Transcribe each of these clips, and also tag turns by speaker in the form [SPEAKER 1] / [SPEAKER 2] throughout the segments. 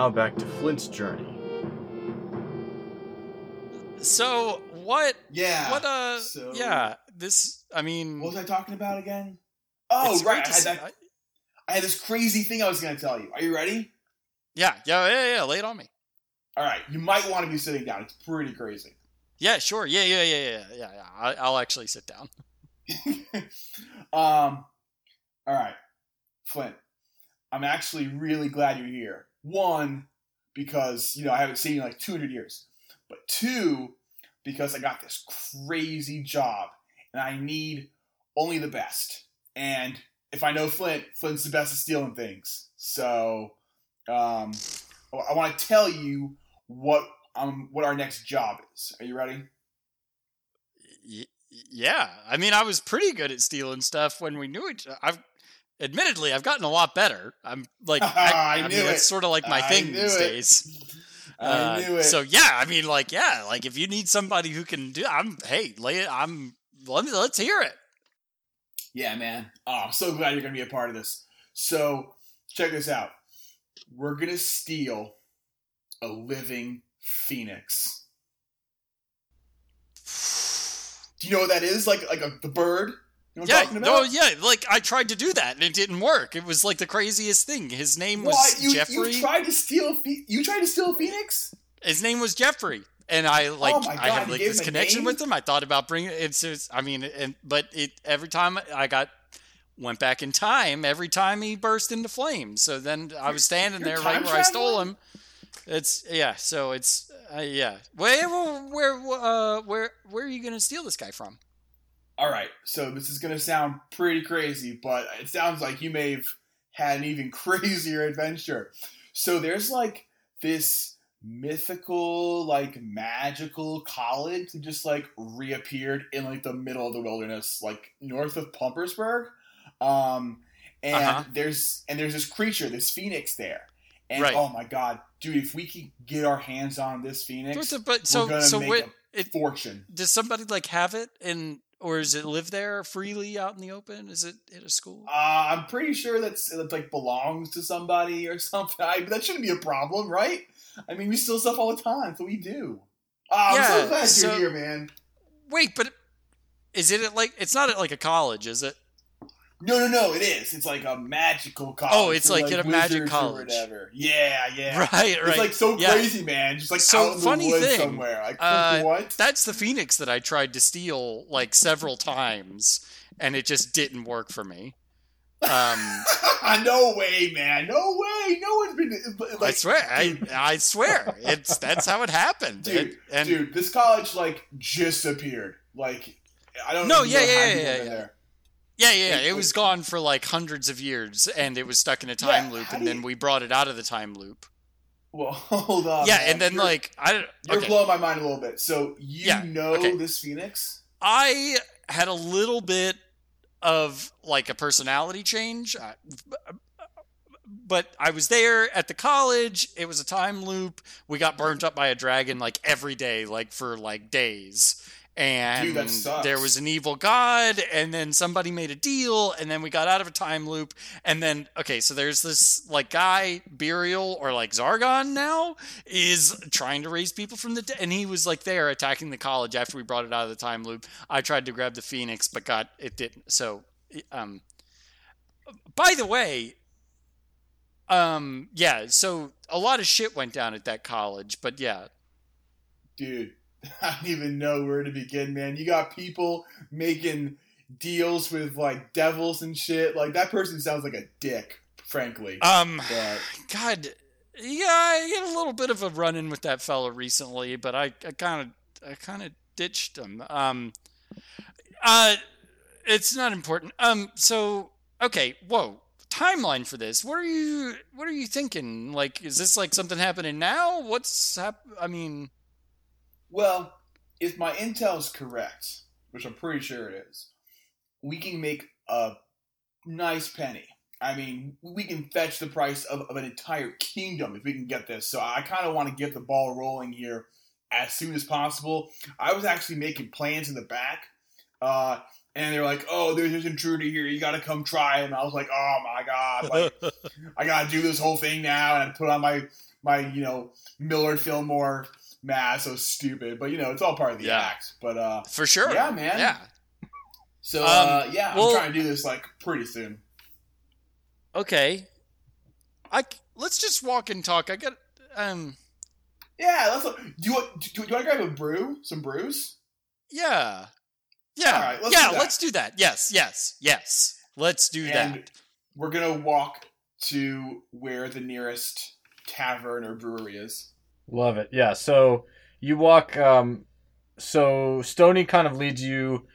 [SPEAKER 1] Now back to Flint's journey.
[SPEAKER 2] So what?
[SPEAKER 3] Yeah.
[SPEAKER 2] What? Uh.
[SPEAKER 3] so-
[SPEAKER 2] Yeah. This. I mean.
[SPEAKER 3] What was I talking about again? Oh, right. I had,
[SPEAKER 2] see-
[SPEAKER 3] that, I had this crazy thing I was going to tell you. Are you ready?
[SPEAKER 2] yeah. Yeah. Yeah. Yeah. Lay it on me.
[SPEAKER 3] All right. You might want to be sitting down. It's pretty crazy.
[SPEAKER 2] Yeah. Sure. Yeah. Yeah. Yeah. Yeah. Yeah. yeah. I, I'll actually sit down.
[SPEAKER 3] um. All right, Flint. I'm actually really glad you're here. One, because you know I haven't seen you in like 200 years, but two, because I got this crazy job and I need only the best. And if I know Flint, Flint's the best at stealing things. So, um, I want to tell you what um what our next job is. Are you ready?
[SPEAKER 2] Yeah. I mean, I was pretty good at stealing stuff when we knew each. I've admittedly, I've gotten a lot better. I'm like,
[SPEAKER 3] I
[SPEAKER 2] I,
[SPEAKER 3] knew
[SPEAKER 2] mean,
[SPEAKER 3] it.
[SPEAKER 2] that's sort of like my
[SPEAKER 3] I
[SPEAKER 2] thing these
[SPEAKER 3] it.
[SPEAKER 2] days.
[SPEAKER 3] I
[SPEAKER 2] Uh,
[SPEAKER 3] knew it.
[SPEAKER 2] So yeah, I mean, like, yeah, like if you need somebody who can do, I'm hey, lay it. I'm let me let's hear it.
[SPEAKER 3] Yeah, man. Oh, I'm so glad you're going to be a part of this. So, check this out. We're going to steal a living phoenix. Do you know what that is? Like like a, the bird? You know
[SPEAKER 2] Yeah, no, yeah. Like I tried to do that and it didn't work. It was like the craziest thing. His name was
[SPEAKER 3] What? You,
[SPEAKER 2] Jeffrey.
[SPEAKER 3] you tried to steal you tried to steal a phoenix?
[SPEAKER 2] His name was Jeffrey, and I like
[SPEAKER 3] Oh
[SPEAKER 2] I had like this connection
[SPEAKER 3] name?
[SPEAKER 2] with him. I thought about bringing it's. it's I mean, and but it every time I got went back in time, every time he burst into flames. So then I was standing there right where I stole him. It's yeah. So it's uh, yeah. Where where uh where where are you gonna steal this guy from?
[SPEAKER 3] All right. So, this is going to sound pretty crazy, but it sounds like you may have had an even crazier adventure. So, there's like this mythical, like magical college that just like reappeared in like the middle of the wilderness, like north of Pumpersburg. Um, and
[SPEAKER 2] Uh-huh.
[SPEAKER 3] there's and there's this creature, this phoenix there. And
[SPEAKER 2] Right.
[SPEAKER 3] oh my god, dude, if we can get our hands on this phoenix,
[SPEAKER 2] But
[SPEAKER 3] we're gonna
[SPEAKER 2] so
[SPEAKER 3] make a
[SPEAKER 2] It,
[SPEAKER 3] fortune.
[SPEAKER 2] does somebody like have it in, or does it live there freely out in the open? Is it at a school?
[SPEAKER 3] Uh, I'm pretty sure that's it like belongs to somebody or something. I, that shouldn't be a problem, right? I mean, we steal stuff all the time. so we do. Oh, I'm so glad
[SPEAKER 2] so-
[SPEAKER 3] you're here, man.
[SPEAKER 2] Wait, but is it at like it's not at like a college, is it?
[SPEAKER 3] No, no, no. It is. It's like a magical college.
[SPEAKER 2] Oh, it's like at a magic college.
[SPEAKER 3] whatever. Yeah, yeah.
[SPEAKER 2] Right, right.
[SPEAKER 3] It's like so
[SPEAKER 2] Yeah.
[SPEAKER 3] crazy, man. Just like
[SPEAKER 2] So,
[SPEAKER 3] out in the
[SPEAKER 2] funny
[SPEAKER 3] woods
[SPEAKER 2] thing,
[SPEAKER 3] somewhere. Like
[SPEAKER 2] uh,
[SPEAKER 3] what?
[SPEAKER 2] That's the phoenix that I tried to steal like several times, and it just didn't work for me. Um,
[SPEAKER 3] no way, man. No way. No one's been. Like,
[SPEAKER 2] I swear, I, I swear, it's that's how it happened.
[SPEAKER 3] dude,
[SPEAKER 2] It- and
[SPEAKER 3] dude, this college like just appeared. Like I don't.
[SPEAKER 2] Know.
[SPEAKER 3] No,
[SPEAKER 2] yeah, yeah, yeah, yeah, yeah. yeah, yeah,
[SPEAKER 3] it
[SPEAKER 2] was gone for like hundreds of years, and it was stuck in a time
[SPEAKER 3] Yeah,
[SPEAKER 2] loop, and then
[SPEAKER 3] you-
[SPEAKER 2] we brought it out of the time loop.
[SPEAKER 3] Well, hold on.
[SPEAKER 2] yeah,
[SPEAKER 3] man.
[SPEAKER 2] and then
[SPEAKER 3] You're-
[SPEAKER 2] like I don't.
[SPEAKER 3] you're blowing my mind a little bit. So you
[SPEAKER 2] Yeah,
[SPEAKER 3] know
[SPEAKER 2] okay.
[SPEAKER 3] this Phoenix?
[SPEAKER 2] I had a little bit of like a personality change, uh, but I was there at the college. It was a time loop. We got burnt up by a dragon like every day, like for like days. And
[SPEAKER 3] Dude,
[SPEAKER 2] there was an evil god, and then somebody made a deal, and then we got out of a time loop. And then, okay, so there's this like guy, Burial or like Zargon now, is trying to raise people from the dead. And he was like there attacking the college after we brought it out of the time loop. I tried to grab the Phoenix, but got it didn't. So, um, by the way, um, yeah, so a lot of shit went down at that college, but yeah,
[SPEAKER 3] Dude, I don't even know where to begin, man. You got people making deals with like devils and shit. Like that person sounds like a dick, frankly.
[SPEAKER 2] um,
[SPEAKER 3] but
[SPEAKER 2] God, yeah, I had a little bit of a run in with that fellow recently, but I kind of, I kind of ditched him. Um, uh, it's not important. Um, so okay, whoa, timeline for this. What are you, what are you thinking? Like, is this like something happening now? What's hap- I mean,
[SPEAKER 3] well, if my intel is correct, which I'm pretty sure it is, we can make a nice penny. I mean, we can fetch the price of, of an entire kingdom if we can get this. So I kind of want to get the ball rolling here as soon as possible. I was actually making plans in the back, uh, and they're like, "Oh, there's this intruder here. You got to come try him." I was like, "Oh my god!" Like, I got to do this whole thing now, and I put on my my you know Millard Fillmore mask. So stupid, but you know it's all part of the
[SPEAKER 2] Yeah.
[SPEAKER 3] act. But uh,
[SPEAKER 2] For sure.
[SPEAKER 3] Yeah, man.
[SPEAKER 2] Yeah.
[SPEAKER 3] so
[SPEAKER 2] Um,
[SPEAKER 3] uh, yeah,
[SPEAKER 2] well-
[SPEAKER 3] I'm trying to do this like pretty soon.
[SPEAKER 2] Okay. I let's just walk and talk. I got um
[SPEAKER 3] Yeah, let's. Do you want? Do, do you want to grab a brew? Some brews?
[SPEAKER 2] yeah. Yeah.
[SPEAKER 3] All right, let's
[SPEAKER 2] yeah,
[SPEAKER 3] do that.
[SPEAKER 2] let's do that. Yes, yes, yes. Let's do
[SPEAKER 3] and
[SPEAKER 2] that.
[SPEAKER 3] we're gonna walk to where the nearest tavern or brewery is.
[SPEAKER 4] Love it. Yeah. So you walk. Um, so Stony kind of leads you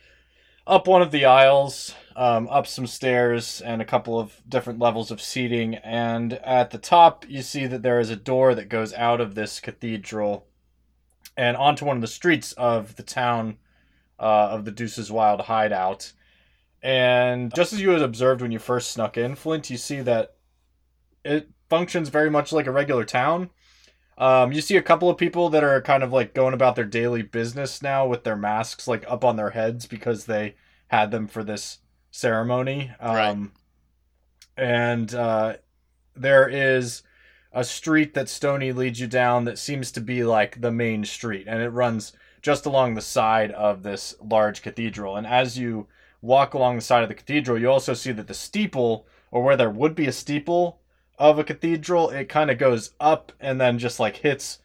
[SPEAKER 4] up one of the aisles, um, up some stairs, and a couple of different levels of seating. And at the top, you see that there is a door that goes out of this cathedral and onto one of the streets of the town uh, of the Deuce's Wild hideout. And just as you had observed when you first snuck in, Flint, you see that it functions very much like a regular town. Um, you see a couple of people that are kind of like going about their daily business now with their masks like up on their heads because they had them for this ceremony. Um,
[SPEAKER 2] Right.
[SPEAKER 4] And uh, there is a street that Stony leads you down that seems to be like the main street, and it runs just along the side of this large cathedral. And as you walk along the side of the cathedral, you also see that the steeple, or where there would be a steeple, of a cathedral, it kind of goes up and then just like hits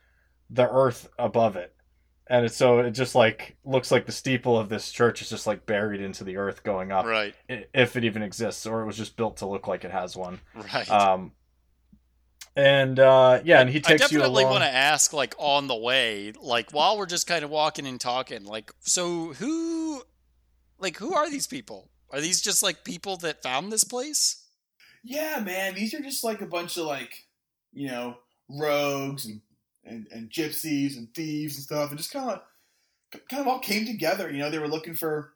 [SPEAKER 4] the earth above it. And it's, so it just like looks like the steeple of this church is just like buried into the earth going up,
[SPEAKER 2] Right.
[SPEAKER 4] if it even exists, or it was just built to look like it has one.
[SPEAKER 2] Right.
[SPEAKER 4] Um, and uh, yeah, and he takes you
[SPEAKER 2] I
[SPEAKER 4] definitely
[SPEAKER 2] want to ask, like, on the way, like, while we're just kind of walking and talking, like, so who, like, who are these people? Are these just like people that found this place?
[SPEAKER 3] Yeah, man, these are just like a bunch of like, you know, rogues and and, and gypsies and thieves and stuff. and just kind of kind of all came together. You know, they were looking for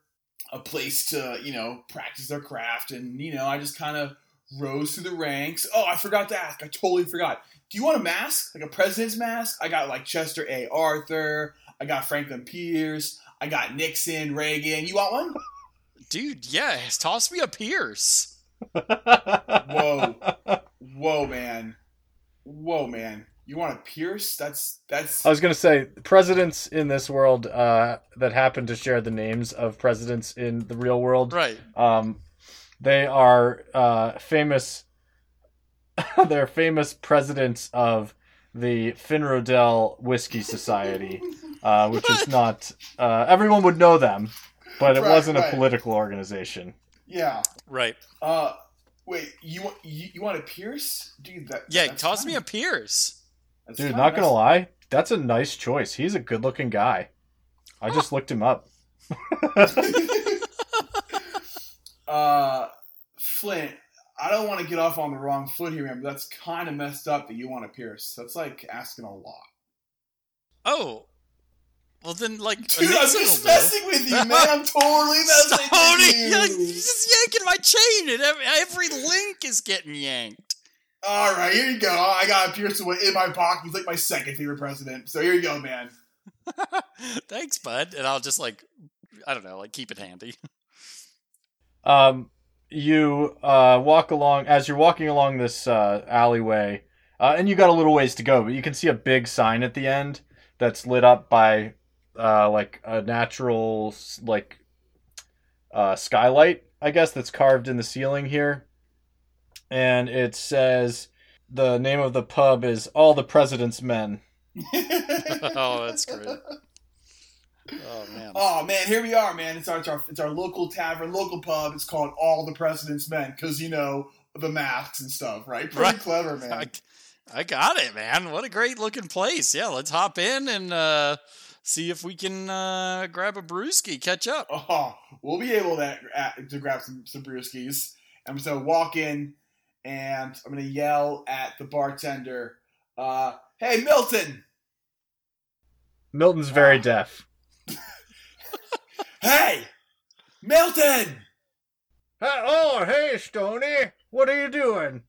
[SPEAKER 3] a place to you know practice their craft, and you know, I just kind of rose through the ranks. Oh, I forgot to ask. I totally forgot. Do you want a mask, like a president's mask? I got like Chester A. Arthur. I got Franklin Pierce. I got Nixon, Reagan. You want one?
[SPEAKER 2] Dude, yeah, toss me a Pierce.
[SPEAKER 3] Whoa. Whoa, man. Whoa, man. You want to Pierce? That's that's
[SPEAKER 4] I was gonna say presidents in this world uh, that happen to share the names of presidents in the real world.
[SPEAKER 2] Right.
[SPEAKER 4] Um, they are uh, famous. they're famous presidents of the Finrodel Whiskey Society, uh, which is not uh, everyone would know them, but it
[SPEAKER 3] Right,
[SPEAKER 4] wasn't a political organization.
[SPEAKER 3] Yeah.
[SPEAKER 2] Right.
[SPEAKER 3] Uh, wait. You want you, you want a Pierce, dude? That
[SPEAKER 2] Yeah,
[SPEAKER 3] that's
[SPEAKER 2] toss
[SPEAKER 3] fine.
[SPEAKER 2] me a Pierce.
[SPEAKER 3] That's
[SPEAKER 4] Dude,
[SPEAKER 3] fine.
[SPEAKER 4] not gonna lie, that's a nice choice. He's a good-looking guy. I just looked him up.
[SPEAKER 3] uh, Flint. I don't want to get off on the wrong foot here, man. But that's kind of messed up that you want a Pierce. That's like asking a lot.
[SPEAKER 2] Oh. Well, then, like,
[SPEAKER 3] Dude,
[SPEAKER 2] a
[SPEAKER 3] I'm just
[SPEAKER 2] will do.
[SPEAKER 3] messing with you, man. I'm totally messing
[SPEAKER 2] Tony,
[SPEAKER 3] with you.
[SPEAKER 2] You're
[SPEAKER 3] you.
[SPEAKER 2] just yanking my chain, and every, every link is getting yanked.
[SPEAKER 3] All right, here you go. I got Pierce in my pocket. He's like my second favorite president. So here you go, man.
[SPEAKER 2] Thanks, bud. And I'll just like, I don't know, like keep it handy.
[SPEAKER 4] Um, you uh, walk along as you're walking along this uh, alleyway, uh, and you got a little ways to go, but you can see a big sign at the end that's lit up by uh, like a natural like uh, skylight, I guess, that's carved in the ceiling here, and it says the name of the pub is All the President's Men.
[SPEAKER 2] oh, that's great. Oh man.
[SPEAKER 3] Oh man, here we are, man. It's our, it's our it's our local tavern, local pub. It's called All the President's Men because you know the masks and stuff, right? Pretty
[SPEAKER 2] Right.
[SPEAKER 3] clever,
[SPEAKER 2] I,
[SPEAKER 3] man.
[SPEAKER 2] I got it, man. What a great looking place. Yeah, let's hop in and uh, see if we can uh, grab a brewski, catch up.
[SPEAKER 3] Oh, we'll be able to uh, to grab some some brewskis. I'm just gonna walk in, and I'm gonna yell at the bartender. Uh, hey, Milton.
[SPEAKER 4] Milton's very
[SPEAKER 3] Ah.
[SPEAKER 4] deaf.
[SPEAKER 3] Hey, Milton.
[SPEAKER 4] Oh, hey, Stony, what are you doing?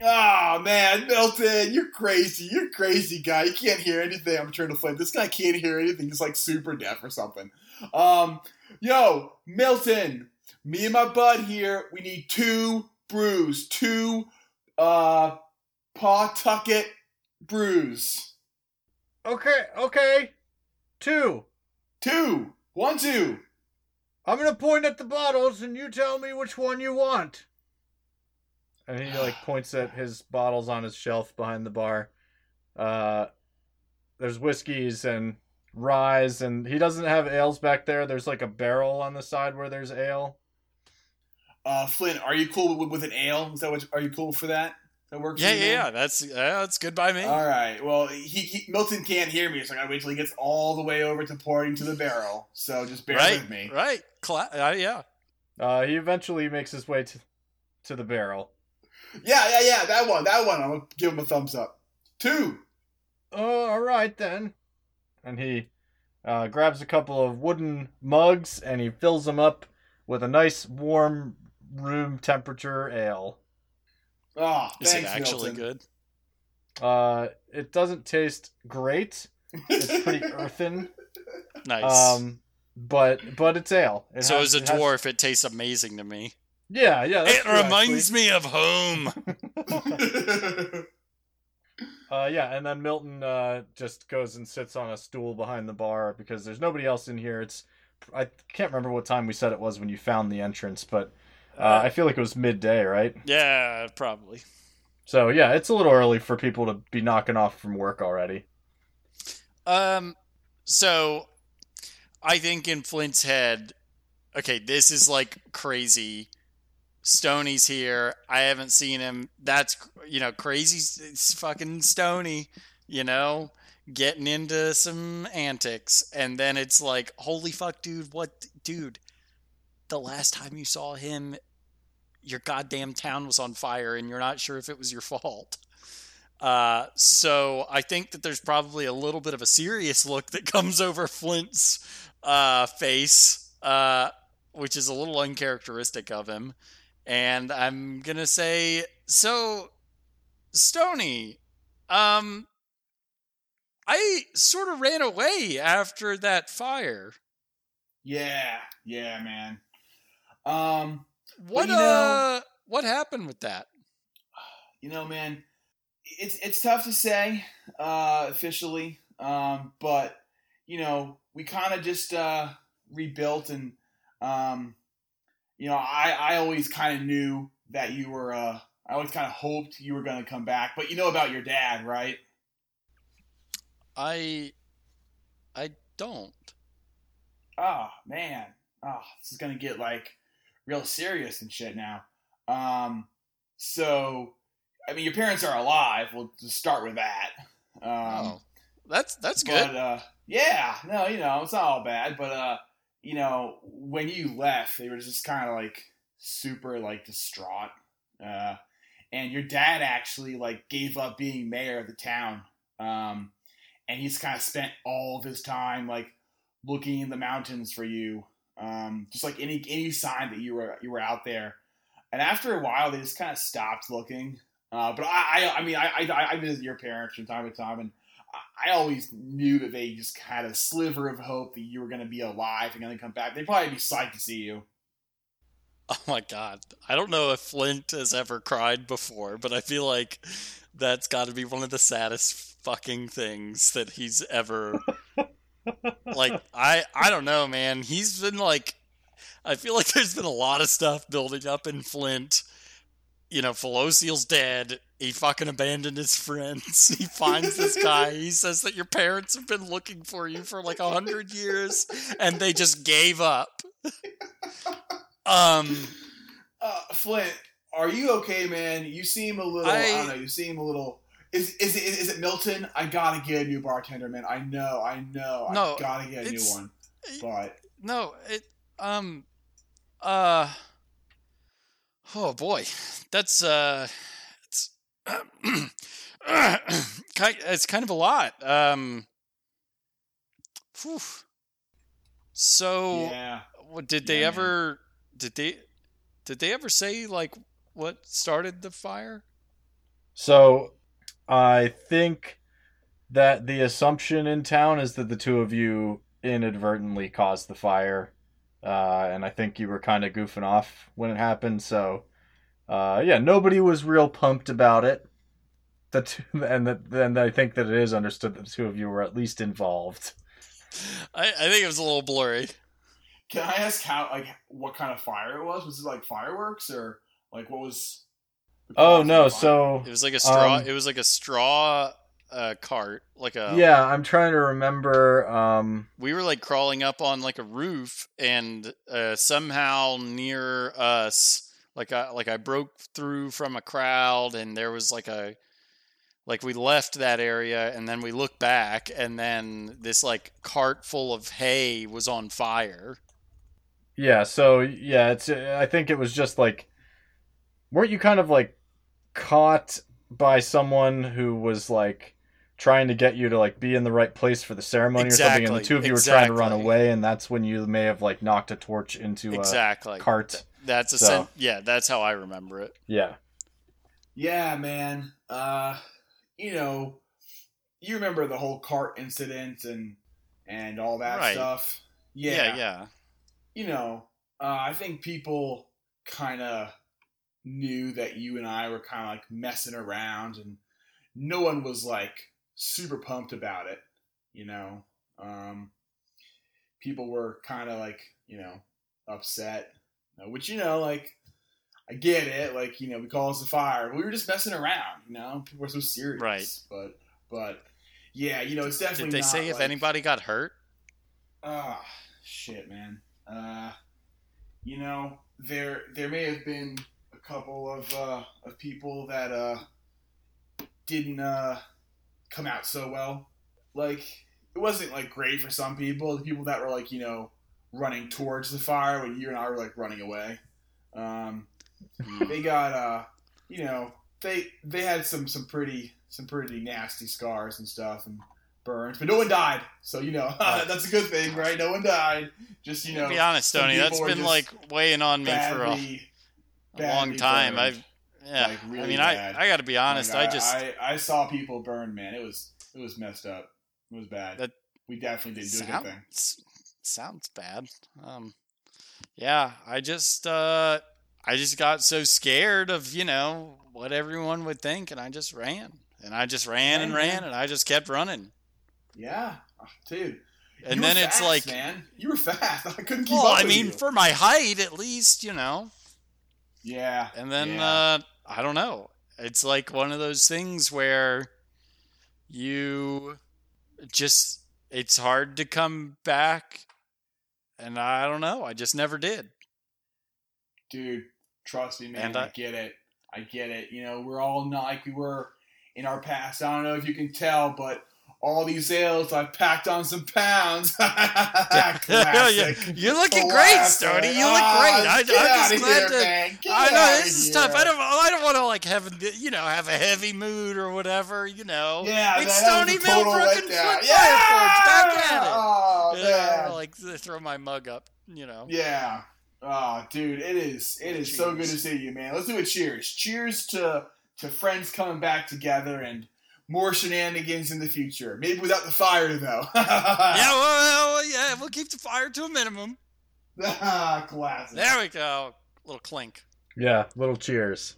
[SPEAKER 3] Oh man, Milton, you're crazy. You're crazy guy. You can't hear anything. I'm trying to flip. This guy can't hear anything. He's like super deaf or something. Um, yo, Milton, me and my bud here, we need two brews, two uh Pawtucket brews.
[SPEAKER 4] Okay, okay. Two.
[SPEAKER 3] Two. One, two.
[SPEAKER 4] I'm gonna point at the bottles and you tell me which one you want. And he like points at his bottles on his shelf behind the bar. Uh there's whiskeys and ryes and he doesn't have ales back there. There's like a barrel on the side where there's ale.
[SPEAKER 3] Uh, Flint, are you cool with, with an ale? Is that what? Are you cool for that? That works.
[SPEAKER 2] Yeah, yeah,
[SPEAKER 3] man?
[SPEAKER 2] yeah. That's yeah, that's good by me.
[SPEAKER 3] All right. Well, he, he Milton can't hear me, so I gotta wait till he gets all the way over to pouring to the barrel. So just bear
[SPEAKER 2] right,
[SPEAKER 3] with me.
[SPEAKER 2] right. Cla- uh, yeah.
[SPEAKER 4] Uh he eventually makes his way to to the barrel.
[SPEAKER 3] Yeah, yeah, yeah. That one. That one. I'm gonna give him a thumbs up. Two.
[SPEAKER 4] Oh, all right then. And he uh, grabs a couple of wooden mugs and he fills them up with a nice warm room temperature ale.
[SPEAKER 3] Oh,
[SPEAKER 2] Is
[SPEAKER 3] thanks,
[SPEAKER 2] it actually
[SPEAKER 3] Milton.
[SPEAKER 2] good?
[SPEAKER 4] Uh, it doesn't taste great. It's pretty earthen.
[SPEAKER 2] Nice.
[SPEAKER 4] Um, but but it's ale. It
[SPEAKER 2] so
[SPEAKER 4] has-
[SPEAKER 2] as a
[SPEAKER 4] it has-
[SPEAKER 2] dwarf, it tastes amazing to me.
[SPEAKER 4] Yeah, yeah. that's
[SPEAKER 2] It
[SPEAKER 4] true,
[SPEAKER 2] reminds me of home.
[SPEAKER 4] Uh, yeah, and then Milton uh, just goes and sits on a stool behind the bar because there's nobody else in here. It's I can't remember what time we said it was when you found the entrance, but uh, I feel like it was midday, right?
[SPEAKER 2] yeah, probably.
[SPEAKER 4] So yeah, it's a little early for people to be knocking off from work already.
[SPEAKER 2] Um, so I think in Flint's head, okay, this is like crazy. Stoney's here. I haven't seen him. That's you know crazy. It's fucking Stony. You know, getting into some antics, and then it's like, holy fuck, dude! What, dude? The last time you saw him, your goddamn town was on fire, and you're not sure if it was your fault. Uh, so I think that there's probably a little bit of a serious look that comes over Flint's uh, face, uh, which is a little uncharacteristic of him. And I'm gonna say, so Stony, um, I sort of ran away after that fire.
[SPEAKER 3] yeah, yeah, man. Um,
[SPEAKER 2] What
[SPEAKER 3] you know-
[SPEAKER 2] uh, what happened with that?
[SPEAKER 3] you know, man, it's it's tough to say uh, officially, um, but you know, we kind of just uh, rebuilt, and um, you know, I I always kind of knew that you were. Uh, I always kind of hoped you were going to come back, but you know about your dad, right?
[SPEAKER 2] I, I don't.
[SPEAKER 3] Oh man, oh this is gonna get like real serious and shit now. Um, so I mean, your parents are alive. We'll just start with that. Um,
[SPEAKER 2] oh, that's that's good.
[SPEAKER 3] But uh, yeah, no, you know, it's not all bad. But uh, you know, when you left, they were just kind of like super like distraught. Uh, and your dad actually like gave up being mayor of the town. Um, and he's kind of spent all of his time like looking in the mountains for you. Um, just like any any sign that you were you were out there. And after a while, they just kind of stopped looking. Uh, but I, I, I mean, I, I, I visit your parents from time to time, and I always knew that they just had a sliver of hope that you were going to be alive and going to come back. They'd probably be psyched to see you.
[SPEAKER 2] Oh my god. I don't know if Flint has ever cried before, but I feel like that's got to be one of the saddest fucking things that he's ever like I I don't know, man. He's been like I feel like there's been a lot of stuff building up in Flint. You know, Felocial's dead. He fucking abandoned his friends. He finds this guy. He says that your parents have been looking for you for like a hundred years, and they just gave up. Um,
[SPEAKER 3] Uh, Flint, are you okay, man? You seem a little. I,
[SPEAKER 2] I-
[SPEAKER 3] don't know. You seem a little. Is is it is it Milton? I gotta get a new bartender, man. I know, I know.
[SPEAKER 2] No,
[SPEAKER 3] I gotta get a new one. But
[SPEAKER 2] No, it um uh oh boy. That's uh it's kind of a lot. Um whew. So
[SPEAKER 3] yeah,
[SPEAKER 2] what did they
[SPEAKER 3] Yeah, man.
[SPEAKER 2] ever did they did they ever say like what started the fire?
[SPEAKER 4] So I think that the assumption in town is that the two of you inadvertently caused the fire. Uh, and I think you were kind of goofing off when it happened. So, uh, yeah, nobody was real pumped about it. the two, and that then I think that it is understood that the two of you were at least involved.
[SPEAKER 2] I, I think it was a little blurry.
[SPEAKER 3] Can I ask how like what kind of fire it was? Was it like fireworks or like what was?
[SPEAKER 4] Oh no, so
[SPEAKER 2] It was like a straw.
[SPEAKER 4] Um,
[SPEAKER 2] it was like a straw uh, cart. Like a
[SPEAKER 4] yeah, I'm trying to remember. Um,
[SPEAKER 2] we were like crawling up on like a roof and uh, somehow near us like I like I broke through from a crowd and there was like a like we left that area and then we looked back and then this like cart full of hay was on fire.
[SPEAKER 4] yeah, so yeah, it's. I think it was just like, weren't you kind of like caught by someone who was like trying to get you to like be in the right place for the ceremony or something, and the two of you were trying to run away, and that's when you may have like knocked a torch into a
[SPEAKER 2] exactly.
[SPEAKER 4] cart.
[SPEAKER 2] That's a
[SPEAKER 4] So-
[SPEAKER 2] sen- yeah, that's how I remember it.
[SPEAKER 4] Yeah.
[SPEAKER 3] Yeah, man. Uh, you know, you remember the whole cart incident and and all that
[SPEAKER 2] Right.
[SPEAKER 3] stuff.
[SPEAKER 2] Yeah,
[SPEAKER 3] Yeah,
[SPEAKER 2] yeah.
[SPEAKER 3] You know, uh, I think people kind of knew that you and I were kind of like messing around, and no one was like super pumped about it. You know, um, people were kind of like you know upset, which you know like I get it. Like you know, we call us the fire. We were just messing around. You know, people were so serious.
[SPEAKER 2] Right.
[SPEAKER 3] But but yeah, you know, it's definitely.
[SPEAKER 2] Did they say if anybody got hurt?
[SPEAKER 3] Ah, shit, man. Uh, you know, there there may have been a couple of uh, of people that uh didn't uh come out so well. Like it wasn't like great for some people. The people that were like you know running towards the fire when you and I were like running away. Um, they got uh you know they they had some some pretty some pretty nasty scars and stuff and burns, but no one died. So you know that's a good thing, right? No one died. Just you know,
[SPEAKER 2] to be honest, Tony, That's been like weighing on me for a, a long time.
[SPEAKER 3] burned.
[SPEAKER 2] I've yeah.
[SPEAKER 3] Like,
[SPEAKER 2] I mean,
[SPEAKER 3] bad.
[SPEAKER 2] I I got to be honest.
[SPEAKER 3] Like,
[SPEAKER 2] I just
[SPEAKER 3] I, I saw people burn, man. It was it was messed up. It was bad.
[SPEAKER 2] That-
[SPEAKER 3] we definitely didn't do a good thing.
[SPEAKER 2] Sounds bad. Um, yeah, I just uh, I just got so scared of you know what everyone would think, and I just ran, and I just ran and ran, and I just kept running,
[SPEAKER 3] Yeah, Oh, dude.
[SPEAKER 2] and
[SPEAKER 3] You
[SPEAKER 2] then it's like,
[SPEAKER 3] man, you were fast. I couldn't keep
[SPEAKER 2] well,
[SPEAKER 3] up
[SPEAKER 2] I mean,
[SPEAKER 3] you.
[SPEAKER 2] for my height at least, you know,
[SPEAKER 3] yeah,
[SPEAKER 2] and then
[SPEAKER 3] yeah.
[SPEAKER 2] uh, I don't know. It's like one of those things where you just it's hard to come back, and I don't know. I just never did.
[SPEAKER 3] dude, trust me, man.
[SPEAKER 2] And
[SPEAKER 3] I,
[SPEAKER 2] I-
[SPEAKER 3] get it. I get it. You know, we're all not like we were in our past. I don't know if you can tell, but all these ales, I've packed on some pounds.
[SPEAKER 2] yeah, you're looking great. Stoney. You look
[SPEAKER 3] Ah,
[SPEAKER 2] great. I, I'm
[SPEAKER 3] get
[SPEAKER 2] just glad
[SPEAKER 3] here,
[SPEAKER 2] to. I know this is tough. I don't. I don't want to like have a you know have a heavy mood or whatever. You know.
[SPEAKER 3] Yeah,
[SPEAKER 2] it's
[SPEAKER 3] that- that was
[SPEAKER 2] Stony
[SPEAKER 3] a total
[SPEAKER 2] Millbrook and. Flint back at it.
[SPEAKER 3] Oh, Oh,
[SPEAKER 2] yeah,
[SPEAKER 3] man.
[SPEAKER 2] like throw my mug up. You know.
[SPEAKER 3] Yeah. Oh, dude, it is. It is so good to see you, man. Let's do a cheers. Cheers to to friends coming back together and more shenanigans in the future. Maybe without the fire, though.
[SPEAKER 2] Yeah. Well, well, yeah. We'll keep the fire to a minimum.
[SPEAKER 3] Classic.
[SPEAKER 2] There we go. little clink.
[SPEAKER 4] Yeah, little cheers.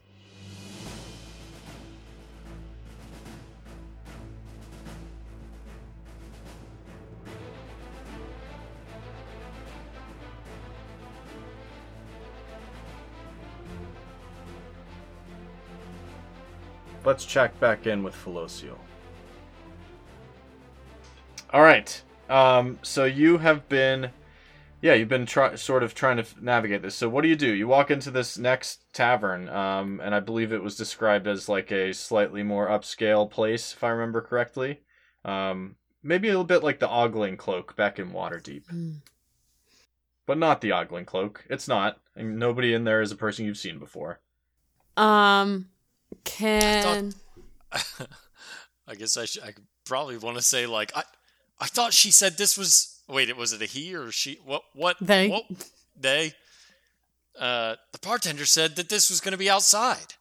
[SPEAKER 4] Let's check back in with Felocial. All right. Um, so you have been, yeah, you've been try- sort of trying to navigate this. So what do you do? You walk into this next tavern, um, and I believe it was described as like a slightly more upscale place, if I remember correctly. Um, maybe a little bit like the Ogling Cloak back in Waterdeep,
[SPEAKER 5] Hmm.
[SPEAKER 4] but not the Ogling Cloak. It's not. And nobody in there is a person you've seen before.
[SPEAKER 5] Um, can
[SPEAKER 2] I guess I should. I probably want to say like I. I thought she said this was. Wait, it was it a he or she? What? What?
[SPEAKER 5] They.
[SPEAKER 2] What, they. Uh, the bartender said that this was going to be outside.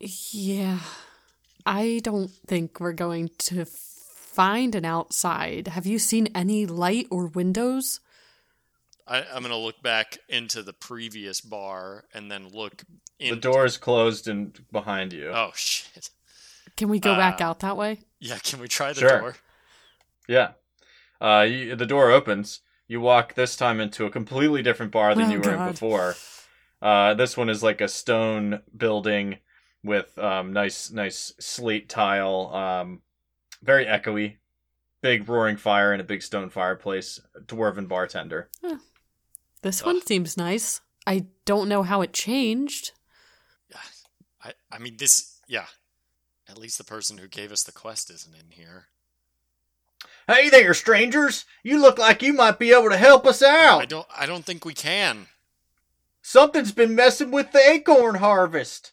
[SPEAKER 5] yeah, I don't think we're going to find an outside. Have you seen any light or windows?
[SPEAKER 2] I, I'm going to look back into the previous bar and then look.
[SPEAKER 4] The door is closed and behind you.
[SPEAKER 2] Oh shit.
[SPEAKER 5] Can we go back
[SPEAKER 2] Uh,
[SPEAKER 5] out that way?
[SPEAKER 2] Yeah, can we try the
[SPEAKER 4] Sure.
[SPEAKER 2] door?
[SPEAKER 4] Yeah. Uh, you, the door opens. You walk this time into a completely different bar than
[SPEAKER 5] Oh,
[SPEAKER 4] you were in before. Uh, this one is like a stone building with um, nice, nice slate tile. Um, very echoey. Big roaring fire and a big stone fireplace. Dwarven bartender.
[SPEAKER 5] This
[SPEAKER 2] Ugh.
[SPEAKER 5] one seems nice. I don't know how it changed.
[SPEAKER 2] Yeah. I I mean this yeah. At least the person who gave us the quest isn't in here.
[SPEAKER 4] Hey there, strangers! You look like you might be able to help us out.
[SPEAKER 2] I don't I don't think we can.
[SPEAKER 4] Something's been messing with the acorn harvest.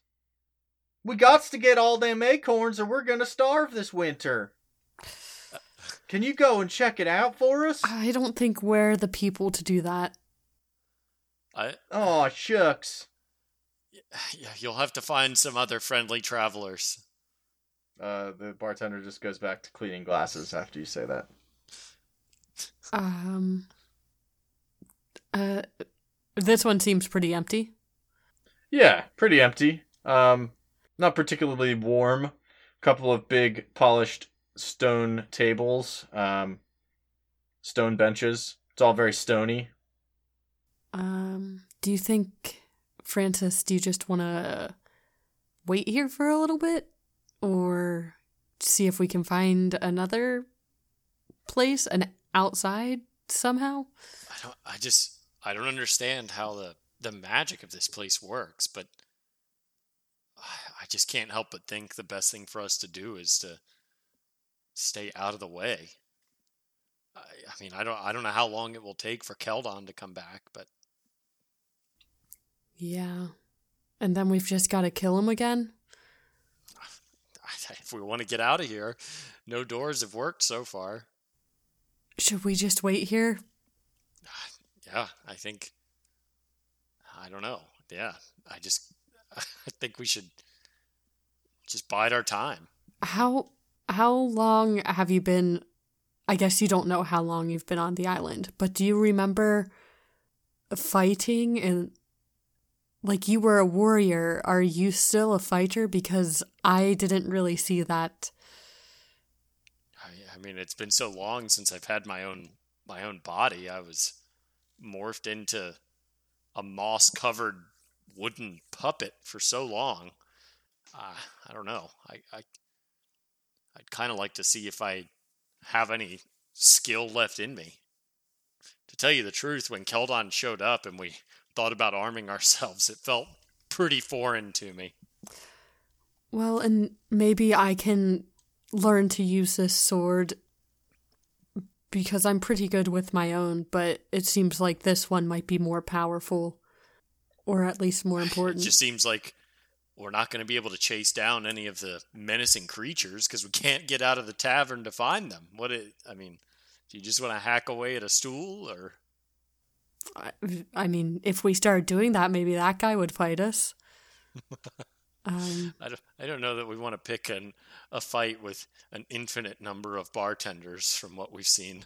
[SPEAKER 4] We got to get all them acorns or we're gonna starve this winter. Can you go and check it out for us?
[SPEAKER 5] I don't think we're the people to do that.
[SPEAKER 2] I
[SPEAKER 4] Oh, shucks.
[SPEAKER 2] Yeah, you'll have to find some other friendly travelers.
[SPEAKER 4] Uh, the bartender just goes back to cleaning glasses after you say that.
[SPEAKER 5] Um. Uh, this one seems pretty empty.
[SPEAKER 4] Yeah, pretty empty. Um, not particularly warm. Couple of big polished stone tables. Um, stone benches. It's all very stony.
[SPEAKER 5] Um, do you think, Francis? Do you just want to wait here for a little bit, or see if we can find another place, an outside somehow?
[SPEAKER 2] I don't I just I don't understand how the the magic of this place works, but I just can't help but think the best thing for us to do is to stay out of the way. I, I mean, I don't I don't know how long it will take for Keldon to come back, but
[SPEAKER 5] Yeah, and then we've just got to kill him again.
[SPEAKER 2] if we want to get out of here, no doors have worked so far.
[SPEAKER 5] Should we just wait here?
[SPEAKER 2] Yeah, I think I don't know. Yeah, I just I think we should just bide our time.
[SPEAKER 5] How how long have you been? I guess you don't know how long you've been on the island, but do you remember fighting and like you were a warrior? Are you still a fighter? Because I didn't really see that.
[SPEAKER 2] I, I mean, it's been so long since I've had my own my own body. I was morphed into a moss-covered wooden puppet for so long. Uh, I don't know. I, I I'd kind of like to see if I have any skill left in me. To tell you the truth, when Keldon showed up and we thought about arming ourselves, it felt pretty foreign to me.
[SPEAKER 5] Well, and maybe I can learn to use this sword because I'm pretty good with my own, but it seems like this one might be more powerful or at least more important.
[SPEAKER 2] It just seems like we're not going to be able to chase down any of the menacing creatures because we can't get out of the tavern to find them. What it, I mean, do you just want to hack away at a stool or?
[SPEAKER 5] I, I mean, if we start doing that, maybe that guy would fight us. um,
[SPEAKER 2] I don't, I don't know that we want to pick an, a fight with an infinite number of bartenders from what we've seen.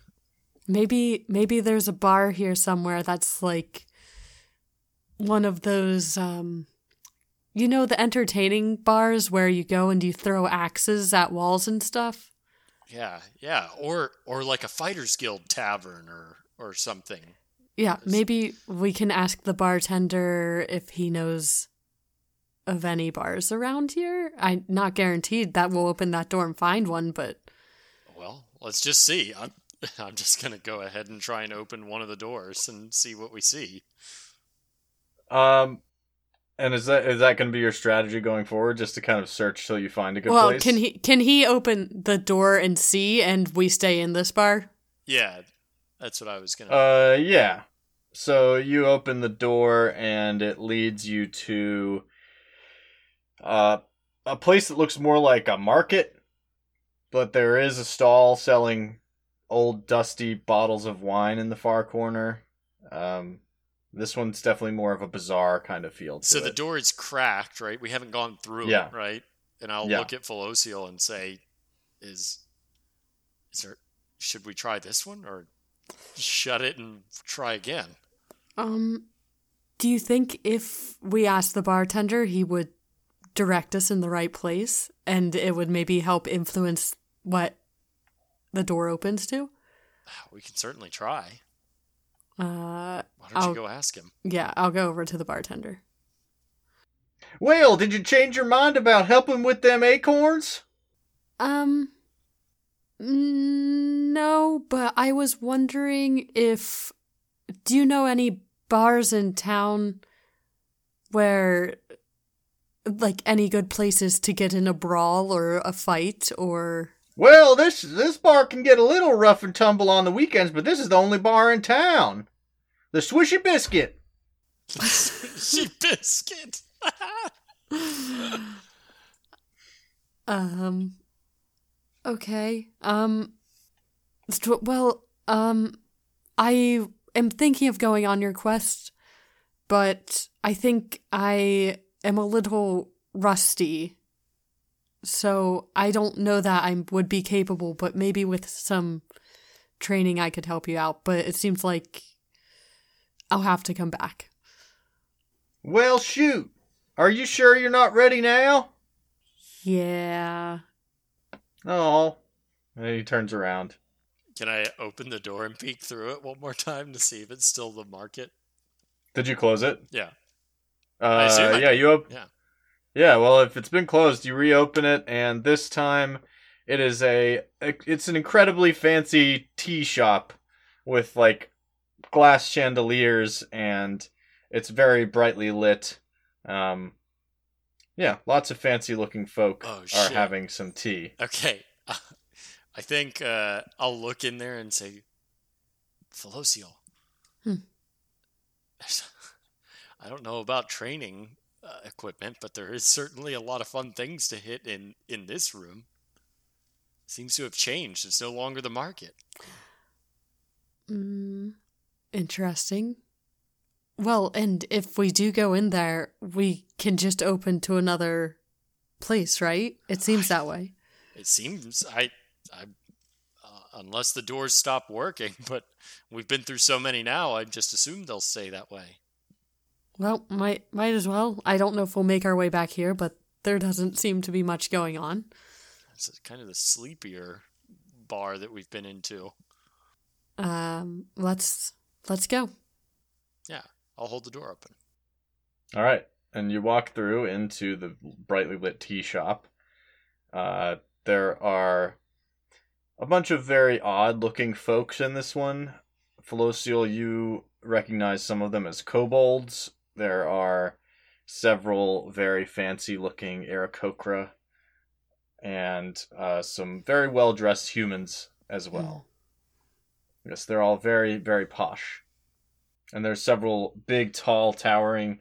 [SPEAKER 5] maybe maybe there's a bar here somewhere that's like one of those um you know the entertaining bars where you go and you throw axes at walls and stuff
[SPEAKER 2] Yeah, yeah, or or like a fighters guild tavern or or something.
[SPEAKER 5] Yeah maybe we can ask the bartender if he knows of any bars around here i'm not guaranteed that we'll open that door and find one but
[SPEAKER 2] Well, let's just see. I'm I'm just gonna go ahead and try and open one of the doors and see what we see.
[SPEAKER 4] Um, and is that is that going to be your strategy going forward, just to kind of search till you find a good
[SPEAKER 5] well
[SPEAKER 4] place?
[SPEAKER 5] can he can he open the door and see and we stay in this bar
[SPEAKER 2] Yeah, that's what I was gonna.
[SPEAKER 4] Uh, yeah. So you open the door and it leads you to uh, a place that looks more like a market, but there is a stall selling old dusty bottles of wine in the far corner. Um, this one's definitely more of a bizarre kind of feel to
[SPEAKER 2] so the
[SPEAKER 4] it.
[SPEAKER 2] door is cracked, right? We haven't gone through
[SPEAKER 4] Yeah.
[SPEAKER 2] it, right? And I'll
[SPEAKER 4] Yeah.
[SPEAKER 2] look at Felocial and say, "Is is there? Should we try this one or shut it and try again?"
[SPEAKER 5] Um, do you think if we asked the bartender, he would direct us in the right place and it would maybe help influence what the door opens to.
[SPEAKER 2] We can certainly try.
[SPEAKER 5] Uh,
[SPEAKER 2] Why don't
[SPEAKER 5] I'll-
[SPEAKER 2] you go ask him?
[SPEAKER 5] yeah, I'll go over to the bartender.
[SPEAKER 4] Well, did you change your mind about helping with them acorns?
[SPEAKER 5] Um, no, but I was wondering if. Do you know any bars in town where. Like any good places to get in a brawl or a fight or.
[SPEAKER 4] Well, this this bar can get a little rough and tumble on the weekends, but this is the only bar in town. The Swishy Biscuit.
[SPEAKER 2] she biscuit.
[SPEAKER 5] Um. Okay. Um. Well. Um. I am thinking of going on your quest, but I think I am a little rusty. So I don't know that I would be capable, but maybe with some training I could help you out. But it seems like I'll have to come back.
[SPEAKER 4] Well, shoot. Are you sure you're not ready now?
[SPEAKER 5] Yeah.
[SPEAKER 4] Oh. And he turns around.
[SPEAKER 2] Can I open the door and peek through it one more time to see if it's still the market?
[SPEAKER 4] Did you close it?
[SPEAKER 2] Yeah.
[SPEAKER 4] Uh,
[SPEAKER 2] assume I
[SPEAKER 4] yeah, you op-
[SPEAKER 2] Yeah.
[SPEAKER 4] Yeah, well, if it's been closed, you reopen it, and this time it is a it's an incredibly fancy tea shop with like glass chandeliers, and it's very brightly lit. Um, yeah, lots of fancy looking folk
[SPEAKER 2] Oh,
[SPEAKER 4] are
[SPEAKER 2] shit.
[SPEAKER 4] having some tea.
[SPEAKER 2] Okay. I think uh, I'll look in there and say, Felocial.
[SPEAKER 5] Hmm.
[SPEAKER 2] I don't know about training uh, equipment, but there is certainly a lot of fun things to hit in in this room. Seems to have changed. It's no longer the market.
[SPEAKER 5] Mm, interesting. Well, and if we do go in there, we can just open to another place, right? It seems that way.
[SPEAKER 2] It seems I, I, uh, unless the doors stop working, but we've been through so many now. I just assume they'll stay that way.
[SPEAKER 5] Well, might might as well. I don't know if we'll make our way back here, but there doesn't seem to be much going on.
[SPEAKER 2] It's kind of the sleepier bar that we've been into.
[SPEAKER 5] Um, let's let's go.
[SPEAKER 2] Yeah, I'll hold the door open.
[SPEAKER 4] All right, and you walk through into the brightly lit tea shop. Uh, there are a bunch of very odd looking folks in this one. Felocial, you recognize some of them as kobolds. There are several very fancy looking Aarakocra and uh, some very well dressed humans as well. Yes, they're all very, very posh. And there's several big, tall, towering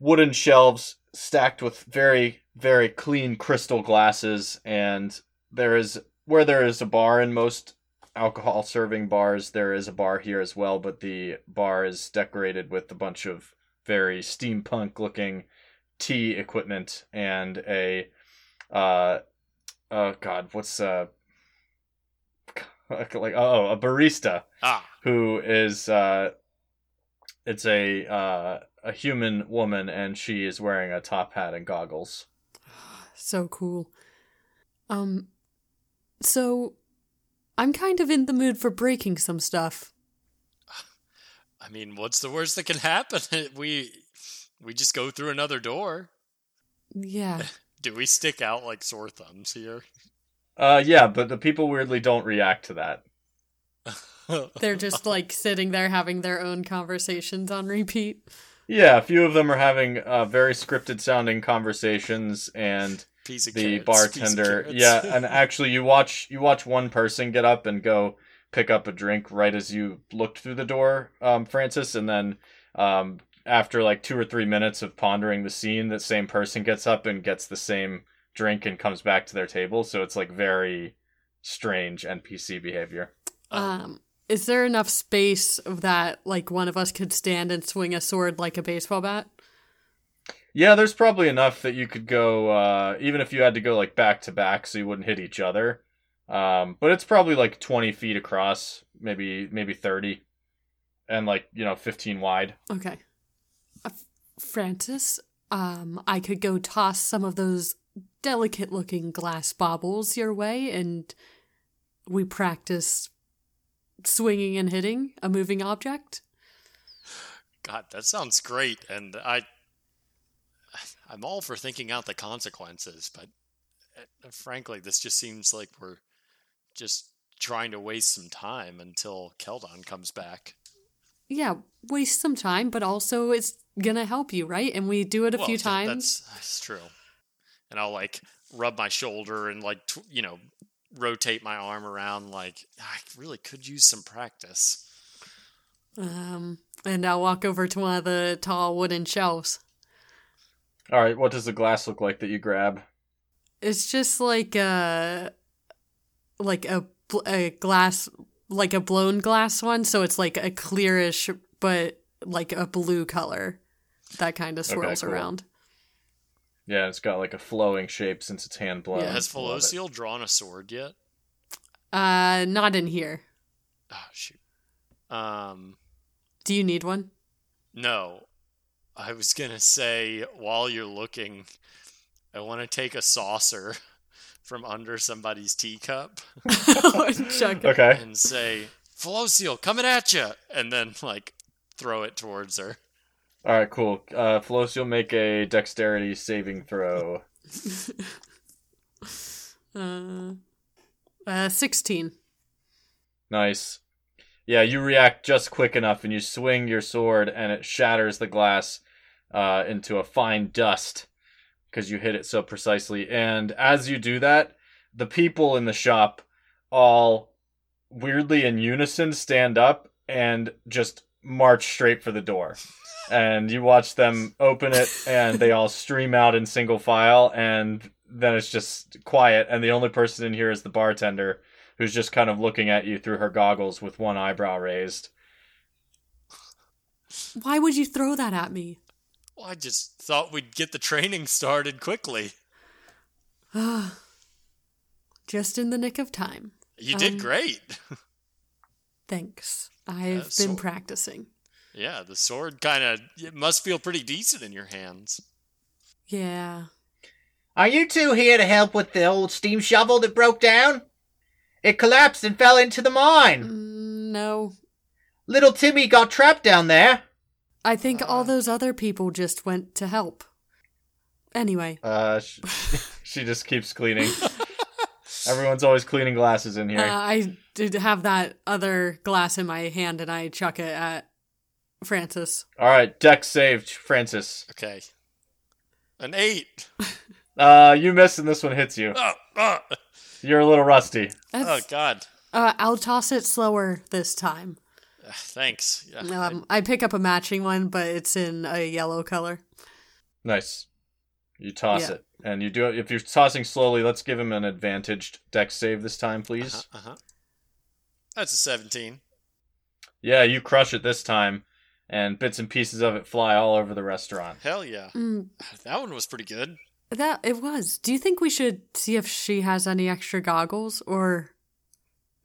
[SPEAKER 4] wooden shelves stacked with very, very clean crystal glasses. And there is, where there is a bar in most alcohol serving bars, there is a bar here as well, but the bar is decorated with a bunch of very steampunk looking tea equipment and a, uh, oh god, what's, uh, like, oh, a barista
[SPEAKER 2] Ah,
[SPEAKER 4] who is uh it's a uh a human woman and she is wearing a top hat and goggles.
[SPEAKER 5] So cool. Um, so I'm kind of in the mood for breaking some stuff.
[SPEAKER 2] I mean, what's the worst that can happen? we we just go through another door.
[SPEAKER 5] Yeah.
[SPEAKER 2] Do we stick out like sore thumbs here?
[SPEAKER 4] Uh yeah, but the people weirdly don't react to that.
[SPEAKER 5] They're just like sitting there having their own conversations on repeat.
[SPEAKER 4] Yeah, a few of them are having uh, very scripted sounding conversations and
[SPEAKER 2] piece of
[SPEAKER 4] the
[SPEAKER 2] carrots, piece of
[SPEAKER 4] bartender yeah, and actually you watch you watch one person get up and go pick up a drink right as you looked through the door, um, Francis, and then um, after like two or three minutes of pondering the scene, that same person gets up and gets the same drink and comes back to their table. So it's like very strange NPC behavior.
[SPEAKER 5] Um, is there enough space that like one of us could stand and swing a sword like a baseball bat?
[SPEAKER 4] Yeah, there's probably enough that you could go, uh, even if you had to go like back to back, so you wouldn't hit each other. Um, but it's probably like 20 feet across, maybe maybe 30, and like you know 15 wide.
[SPEAKER 5] Okay. Uh, Francis, um, I could go toss some of those delicate looking glass baubles your way and we practice swinging and hitting a moving object.
[SPEAKER 2] God, that sounds great, and I, I'm all for thinking out the consequences, but uh, frankly, this just seems like we're just trying to waste some time until Keldon comes back.
[SPEAKER 5] Yeah, waste some time, but also it's gonna help you, right? And we do it a
[SPEAKER 2] Well,
[SPEAKER 5] few times.
[SPEAKER 2] That's, that's true. And I'll like rub my shoulder and like tw- you know rotate my arm around. Like I really could use some practice.
[SPEAKER 5] Um, and I'll walk over to one of the tall wooden shelves.
[SPEAKER 4] All right, what does the glass look like that you grab?
[SPEAKER 5] It's just like a like a a glass like a blown glass one, so it's like a clearish but like a blue color that kind of
[SPEAKER 4] Okay,
[SPEAKER 5] swirls
[SPEAKER 4] cool.
[SPEAKER 5] around.
[SPEAKER 4] Yeah, it's got like a flowing shape since it's hand blown.
[SPEAKER 5] Yeah.
[SPEAKER 2] Has
[SPEAKER 4] Love
[SPEAKER 2] drawn a sword yet?
[SPEAKER 5] Uh, not in here.
[SPEAKER 2] Oh shoot. Um,
[SPEAKER 5] Do you need one?
[SPEAKER 2] no. I was gonna say while you're looking, I want to take a saucer from under somebody's teacup
[SPEAKER 5] Chuck.
[SPEAKER 4] Okay.
[SPEAKER 2] and say, "Felocial, coming at you," and then like throw it towards her.
[SPEAKER 4] All right, cool. Uh, Felos, you'll make a dexterity saving throw.
[SPEAKER 5] Uh, uh, sixteen.
[SPEAKER 4] Nice. Yeah, you react just quick enough, and you swing your sword, and it shatters the glass uh, into a fine dust because you hit it so precisely. And as you do that, the people in the shop all weirdly in unison stand up and just march straight for the door. And you watch them open it, and they all stream out in single file, and then it's just quiet. And the only person in here is the bartender, who's just kind of looking at you through her goggles with one eyebrow raised.
[SPEAKER 5] Why would you throw that at me?
[SPEAKER 2] Well, I just thought we'd get the training started quickly.
[SPEAKER 5] Just in the nick of time.
[SPEAKER 2] You did
[SPEAKER 5] Um,
[SPEAKER 2] great.
[SPEAKER 5] Thanks. I've
[SPEAKER 2] Uh,
[SPEAKER 5] been
[SPEAKER 2] so-
[SPEAKER 5] practicing.
[SPEAKER 2] Yeah, the sword kind of it must feel pretty decent in your hands.
[SPEAKER 5] Yeah.
[SPEAKER 6] Are you two here to help with the old steam shovel that broke down? It collapsed and fell into the mine.
[SPEAKER 5] Mm, no.
[SPEAKER 6] Little Timmy got trapped down there.
[SPEAKER 5] I think
[SPEAKER 2] Uh.
[SPEAKER 5] all those other people just went to help. Anyway,
[SPEAKER 4] Uh, sh- she just keeps cleaning. Everyone's always cleaning glasses in here.
[SPEAKER 5] uh, I did have that other glass in my hand and I chuck it at Francis.
[SPEAKER 4] All right, dex save, Francis.
[SPEAKER 2] Okay, an eight.
[SPEAKER 4] Uh, you miss and this one hits you.
[SPEAKER 2] Oh, oh,
[SPEAKER 4] You're a little rusty.
[SPEAKER 2] oh God.
[SPEAKER 5] uh, I'll toss it slower this time.
[SPEAKER 2] Uh, Thanks. Yeah, I-
[SPEAKER 5] Um, I pick up a matching one, but it's in a yellow color.
[SPEAKER 4] Nice. You toss
[SPEAKER 5] Yeah.
[SPEAKER 4] it, and you do it. If you're tossing slowly, let's give him an advantaged dex save this time, please.
[SPEAKER 2] uh-huh, uh-huh. That's a seventeen.
[SPEAKER 4] Yeah, you crush it this time, and bits and pieces of it fly all over the restaurant.
[SPEAKER 2] Hell yeah,
[SPEAKER 5] Mm,
[SPEAKER 2] that one was pretty good.
[SPEAKER 5] that it was. Do you think we should see if she has any extra goggles or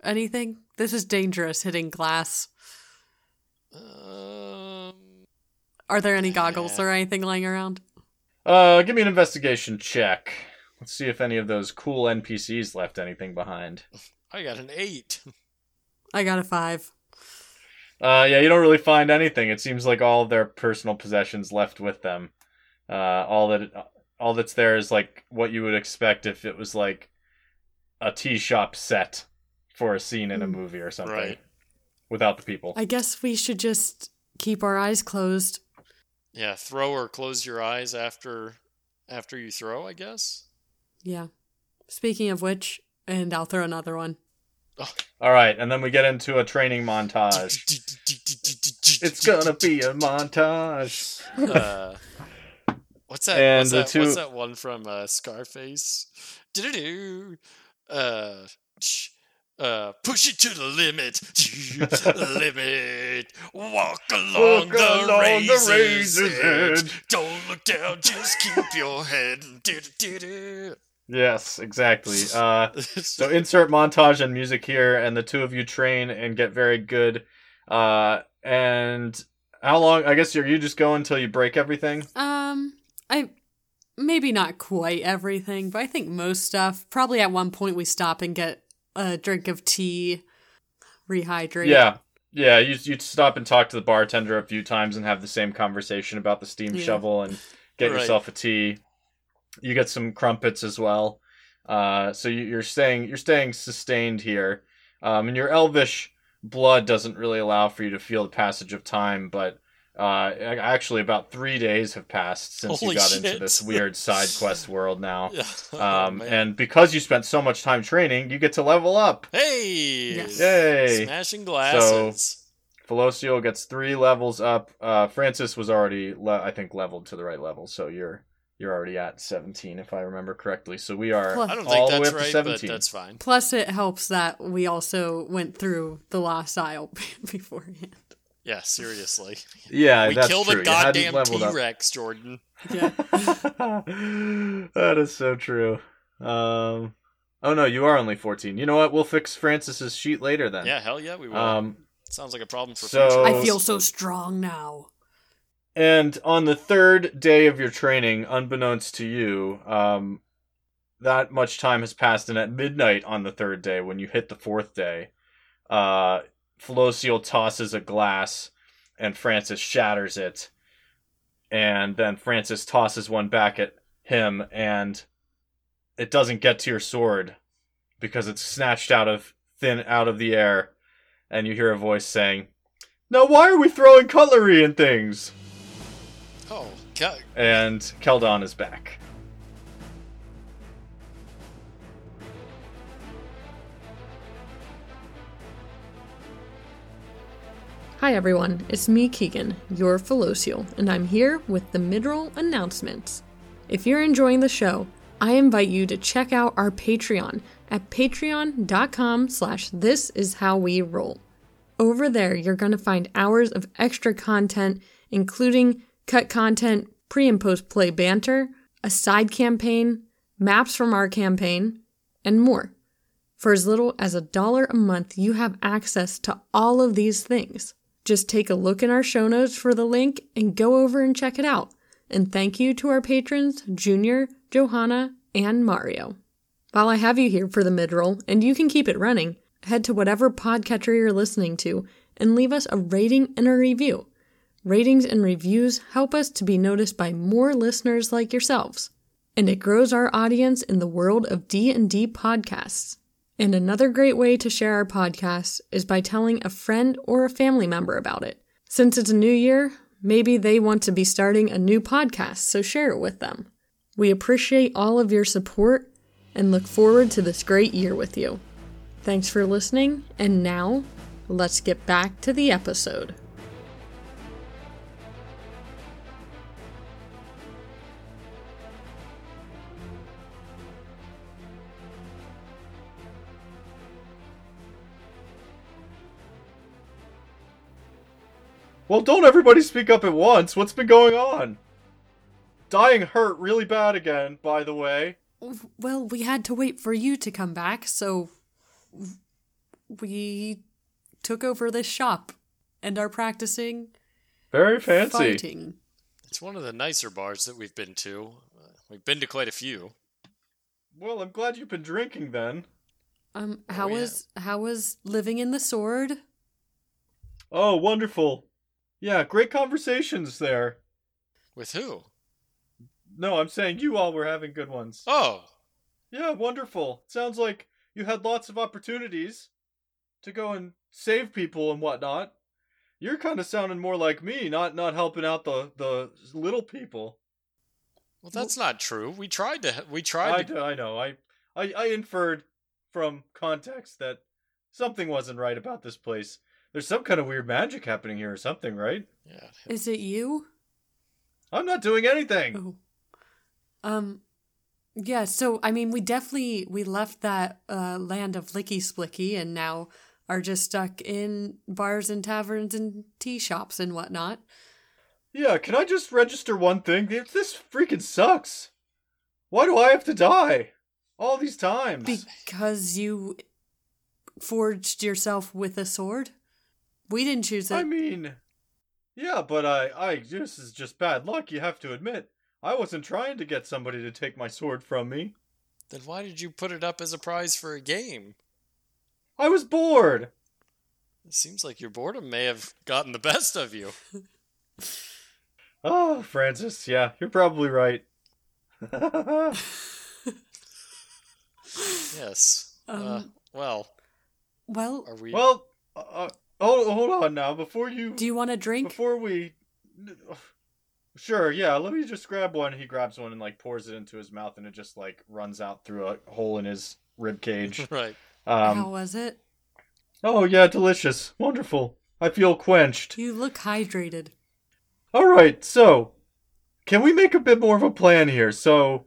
[SPEAKER 5] anything? This is dangerous hitting glass.
[SPEAKER 2] Um,
[SPEAKER 5] Are there any goggles
[SPEAKER 2] Yeah.
[SPEAKER 5] or anything lying around?
[SPEAKER 4] Uh, give me an investigation check. Let's see if any of those cool NPCs left anything behind.
[SPEAKER 2] I got an eight.
[SPEAKER 5] I got a five.
[SPEAKER 4] Uh, yeah, you don't really find anything. It seems like all of their personal possessions left with them. Uh, all that, all that's there is like what you would expect if it was like a tea shop set for a scene in a
[SPEAKER 5] Hmm.
[SPEAKER 4] movie or something,
[SPEAKER 2] Right.
[SPEAKER 4] without the people.
[SPEAKER 5] I guess we should just keep our eyes closed.
[SPEAKER 2] Yeah, throw or close your eyes after after you throw. I guess.
[SPEAKER 5] Yeah. Speaking of which, and I'll throw another one.
[SPEAKER 4] All right, and then we get into a training montage. it's gonna be a montage.
[SPEAKER 2] uh, what's that?
[SPEAKER 4] And
[SPEAKER 2] what's,
[SPEAKER 4] the
[SPEAKER 2] that
[SPEAKER 4] two-
[SPEAKER 2] what's that one from uh, Scarface? Do-do-do. Uh, uh, push it to the limit, limit. Walk along,
[SPEAKER 4] Walk
[SPEAKER 2] the,
[SPEAKER 4] along
[SPEAKER 2] razor's
[SPEAKER 4] the razor's
[SPEAKER 2] edge.
[SPEAKER 4] edge.
[SPEAKER 2] Don't look down, just keep your head. Do-do-do-do.
[SPEAKER 4] Yes, exactly. Uh, so insert montage and music here, and the two of you train and get very good. Uh, and how long? I guess you're you just go until you break everything.
[SPEAKER 5] Um, I maybe not quite everything, but I think most stuff. Probably at one point we stop and get a drink of tea, rehydrate.
[SPEAKER 4] Yeah. Yeah, you you'd stop and talk to the bartender a few times and have the same conversation about the steam
[SPEAKER 5] Yeah.
[SPEAKER 4] shovel and get
[SPEAKER 7] Right.
[SPEAKER 4] yourself a tea. You get some crumpets as well. Uh, so you, you're staying you're staying sustained here, um, and your elvish blood doesn't really allow for you to feel the passage of time. But uh, actually, about three days have passed since
[SPEAKER 7] Holy
[SPEAKER 4] you got into this weird side quest world now.
[SPEAKER 7] Yeah. Oh,
[SPEAKER 4] Um,
[SPEAKER 7] man.
[SPEAKER 4] and because you spent so much time training, you get to level up.
[SPEAKER 7] hey,
[SPEAKER 5] Yes.
[SPEAKER 4] Yay!
[SPEAKER 7] smashing glasses.
[SPEAKER 4] Felocial gets three levels up. Uh, Francis was already, le- I think, leveled to the right level, so you're you're already at 17 if I remember correctly. So we are
[SPEAKER 5] Plus-
[SPEAKER 7] I don't
[SPEAKER 4] all
[SPEAKER 7] think
[SPEAKER 4] the way
[SPEAKER 7] that's
[SPEAKER 4] up to
[SPEAKER 7] right,
[SPEAKER 4] 17.
[SPEAKER 7] but that's fine.
[SPEAKER 5] Plus, it helps that we also went through the last aisle beforehand.
[SPEAKER 7] Yeah, seriously.
[SPEAKER 4] yeah,
[SPEAKER 7] we
[SPEAKER 4] that's
[SPEAKER 7] killed
[SPEAKER 4] true.
[SPEAKER 7] a goddamn
[SPEAKER 4] leveled
[SPEAKER 7] T
[SPEAKER 4] up.
[SPEAKER 7] Rex, Jordan.
[SPEAKER 5] Yeah.
[SPEAKER 4] that is so true. Um, oh no, you are only 14. You know what? We'll fix Francis's sheet later then.
[SPEAKER 7] Yeah, hell yeah, we will.
[SPEAKER 4] Um,
[SPEAKER 7] Sounds like a problem for
[SPEAKER 4] so-
[SPEAKER 7] future.
[SPEAKER 5] I feel so strong now.
[SPEAKER 4] And on the third day of your training, unbeknownst to you, um, that much time has passed, and at midnight on the third day, when you hit the fourth day, uh, Felocial tosses a glass, and Francis shatters it, and then Francis tosses one back at him, and it doesn't get to your sword because it's snatched out of thin out of the air, and you hear a voice saying, "Now why are we throwing cutlery and things?"
[SPEAKER 7] Oh,
[SPEAKER 4] and Keldon is back.
[SPEAKER 5] Hi everyone, it's me Keegan, your Felocial, and I'm here with the midroll announcements. If you're enjoying the show, I invite you to check out our Patreon at patreon.com slash this is how we roll. Over there, you're going to find hours of extra content, including cut content, pre and post play banter, a side campaign, maps from our campaign, and more. For as little as a dollar a month, you have access to all of these things. Just take a look in our show notes for the link and go over and check it out. And thank you to our patrons, Junior, Johanna, and Mario. While I have you here for the midroll, and you can keep it running, head to whatever podcatcher you're listening to and leave us a rating and a review. Ratings and reviews help us to be noticed by more listeners like yourselves, and it grows our audience in the world of D&D podcasts. And another great way to share our podcast is by telling a friend or a family member about it. Since it's a new year, maybe they want to be starting a new podcast, so share it with them. We appreciate all of your support and look forward to this great year with you. Thanks for listening, and now let's get back to the episode.
[SPEAKER 4] Well, don't everybody speak up at once. What's been going on? Dying hurt really bad again, by the way.
[SPEAKER 5] Well, we had to wait for you to come back, so we took over this shop and are practicing
[SPEAKER 4] Very fancy.
[SPEAKER 5] fighting.
[SPEAKER 7] It's one of the nicer bars that we've been to. We've been to quite a few.
[SPEAKER 4] Well, I'm glad you've been drinking then.
[SPEAKER 5] Um, how
[SPEAKER 7] yeah.
[SPEAKER 5] was how was living in the sword?
[SPEAKER 4] Oh, wonderful. Yeah, great conversations there.
[SPEAKER 7] With who?
[SPEAKER 4] No, I'm saying you all were having good ones.
[SPEAKER 7] Oh,
[SPEAKER 4] Yeah, wonderful. Sounds like you had lots of opportunities to go and save people and whatnot. You're kind of sounding more like me, not not helping out the the little people.
[SPEAKER 7] well, that's not true. We tried to. We tried
[SPEAKER 4] I,
[SPEAKER 7] to.
[SPEAKER 4] I know. I, I I inferred from context that something wasn't right about this place. There's some kind of weird magic happening here or something, right?
[SPEAKER 7] Yeah.
[SPEAKER 5] Is it you?
[SPEAKER 4] I'm not doing anything.
[SPEAKER 5] Oh. Um yeah, so I mean we definitely we left that uh land of licky splicky and now are just stuck in bars and taverns and tea shops and whatnot.
[SPEAKER 4] Yeah, can I just register one thing? This this freaking sucks. Why do I have to die? All these times.
[SPEAKER 5] Because you forged yourself with a sword? We didn't choose it.
[SPEAKER 4] I mean, yeah, but I, I, this is just bad luck. You have to admit. I wasn't trying to get somebody to take my sword from me.
[SPEAKER 2] Then why did you put it up as a prize for a game?
[SPEAKER 4] I was bored.
[SPEAKER 2] It seems like your boredom may have gotten the best of you.
[SPEAKER 4] Oh, Francis, yeah, you're probably right.
[SPEAKER 2] Yes. uh,
[SPEAKER 5] Um,
[SPEAKER 2] well,
[SPEAKER 5] Well,
[SPEAKER 2] are we?
[SPEAKER 4] well, uh, hold, hold on now. Before you,
[SPEAKER 5] do you want a drink?
[SPEAKER 4] before we, sure, yeah. Let me just grab one. He grabs one and like pours it into his mouth, and it just like runs out through a hole in his rib cage.
[SPEAKER 2] right.
[SPEAKER 5] How
[SPEAKER 4] Um,
[SPEAKER 5] was it?
[SPEAKER 4] oh yeah, delicious, wonderful. I feel quenched.
[SPEAKER 5] You look hydrated.
[SPEAKER 4] All right, so can we make a bit more of a plan here? So,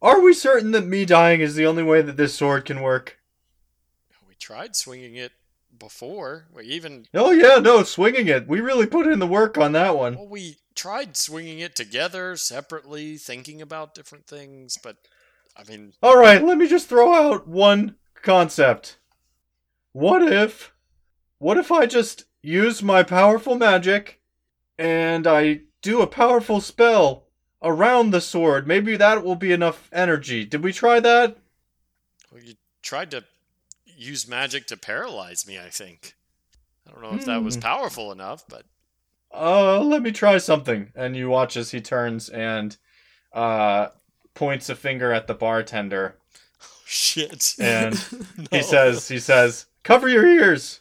[SPEAKER 4] are we certain that me dying is the only way that this sword can work?
[SPEAKER 2] We tried swinging it before. We even
[SPEAKER 4] Oh yeah, no, swinging it. We really put in the work on that one.
[SPEAKER 2] well, we tried swinging it together, separately, thinking about different things. But I mean,
[SPEAKER 4] All right, let me just throw out one concept. What if what if I just use my powerful magic and I do a powerful spell around the sword? Maybe that will be enough energy. Did we try that?
[SPEAKER 2] well, you tried to use magic to paralyze me. I think. I don't know if that was
[SPEAKER 4] Hmm.
[SPEAKER 2] powerful enough, but
[SPEAKER 4] Uh, let me try something. And you watch as he turns and uh points a finger at the bartender Oh,
[SPEAKER 2] shit.
[SPEAKER 4] and
[SPEAKER 2] No.
[SPEAKER 4] he says he says, "Cover your ears."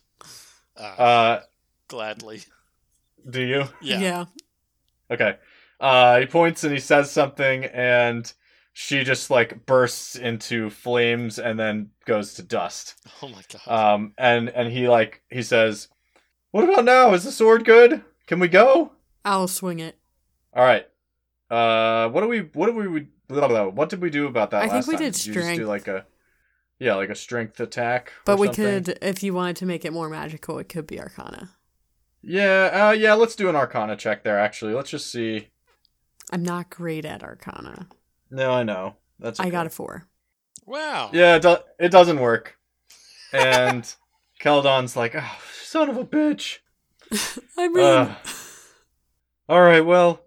[SPEAKER 2] Ah,
[SPEAKER 4] Uh,
[SPEAKER 2] gladly.
[SPEAKER 4] do you?
[SPEAKER 2] Yeah.
[SPEAKER 4] Okay. Uh, he points and he says something, and she just like bursts into flames and then goes to dust.
[SPEAKER 2] Oh my god.
[SPEAKER 4] Um, and and he like he says, "What about now? Is the sword good? Can we go?"
[SPEAKER 5] I'll swing it.
[SPEAKER 4] All right. Uh, what do we? What do we? Blah, blah, blah. What did we do about that
[SPEAKER 5] I think we
[SPEAKER 4] time?
[SPEAKER 5] did
[SPEAKER 4] you just
[SPEAKER 5] strength.
[SPEAKER 4] do like a, yeah, like a strength attack. or
[SPEAKER 5] But we
[SPEAKER 4] something?
[SPEAKER 5] could, if you wanted to make it more magical, it could be Arcana.
[SPEAKER 4] Yeah. Uh, yeah. Let's do an Arcana check there. Actually, let's just see.
[SPEAKER 5] I'm not great at Arcana.
[SPEAKER 4] No, I know. That's.
[SPEAKER 5] I got a four.
[SPEAKER 2] wow.
[SPEAKER 4] Yeah, it, do- it doesn't work. And Keldon's like, oh, son of a bitch.
[SPEAKER 5] I mean,
[SPEAKER 4] Uh, all right, well,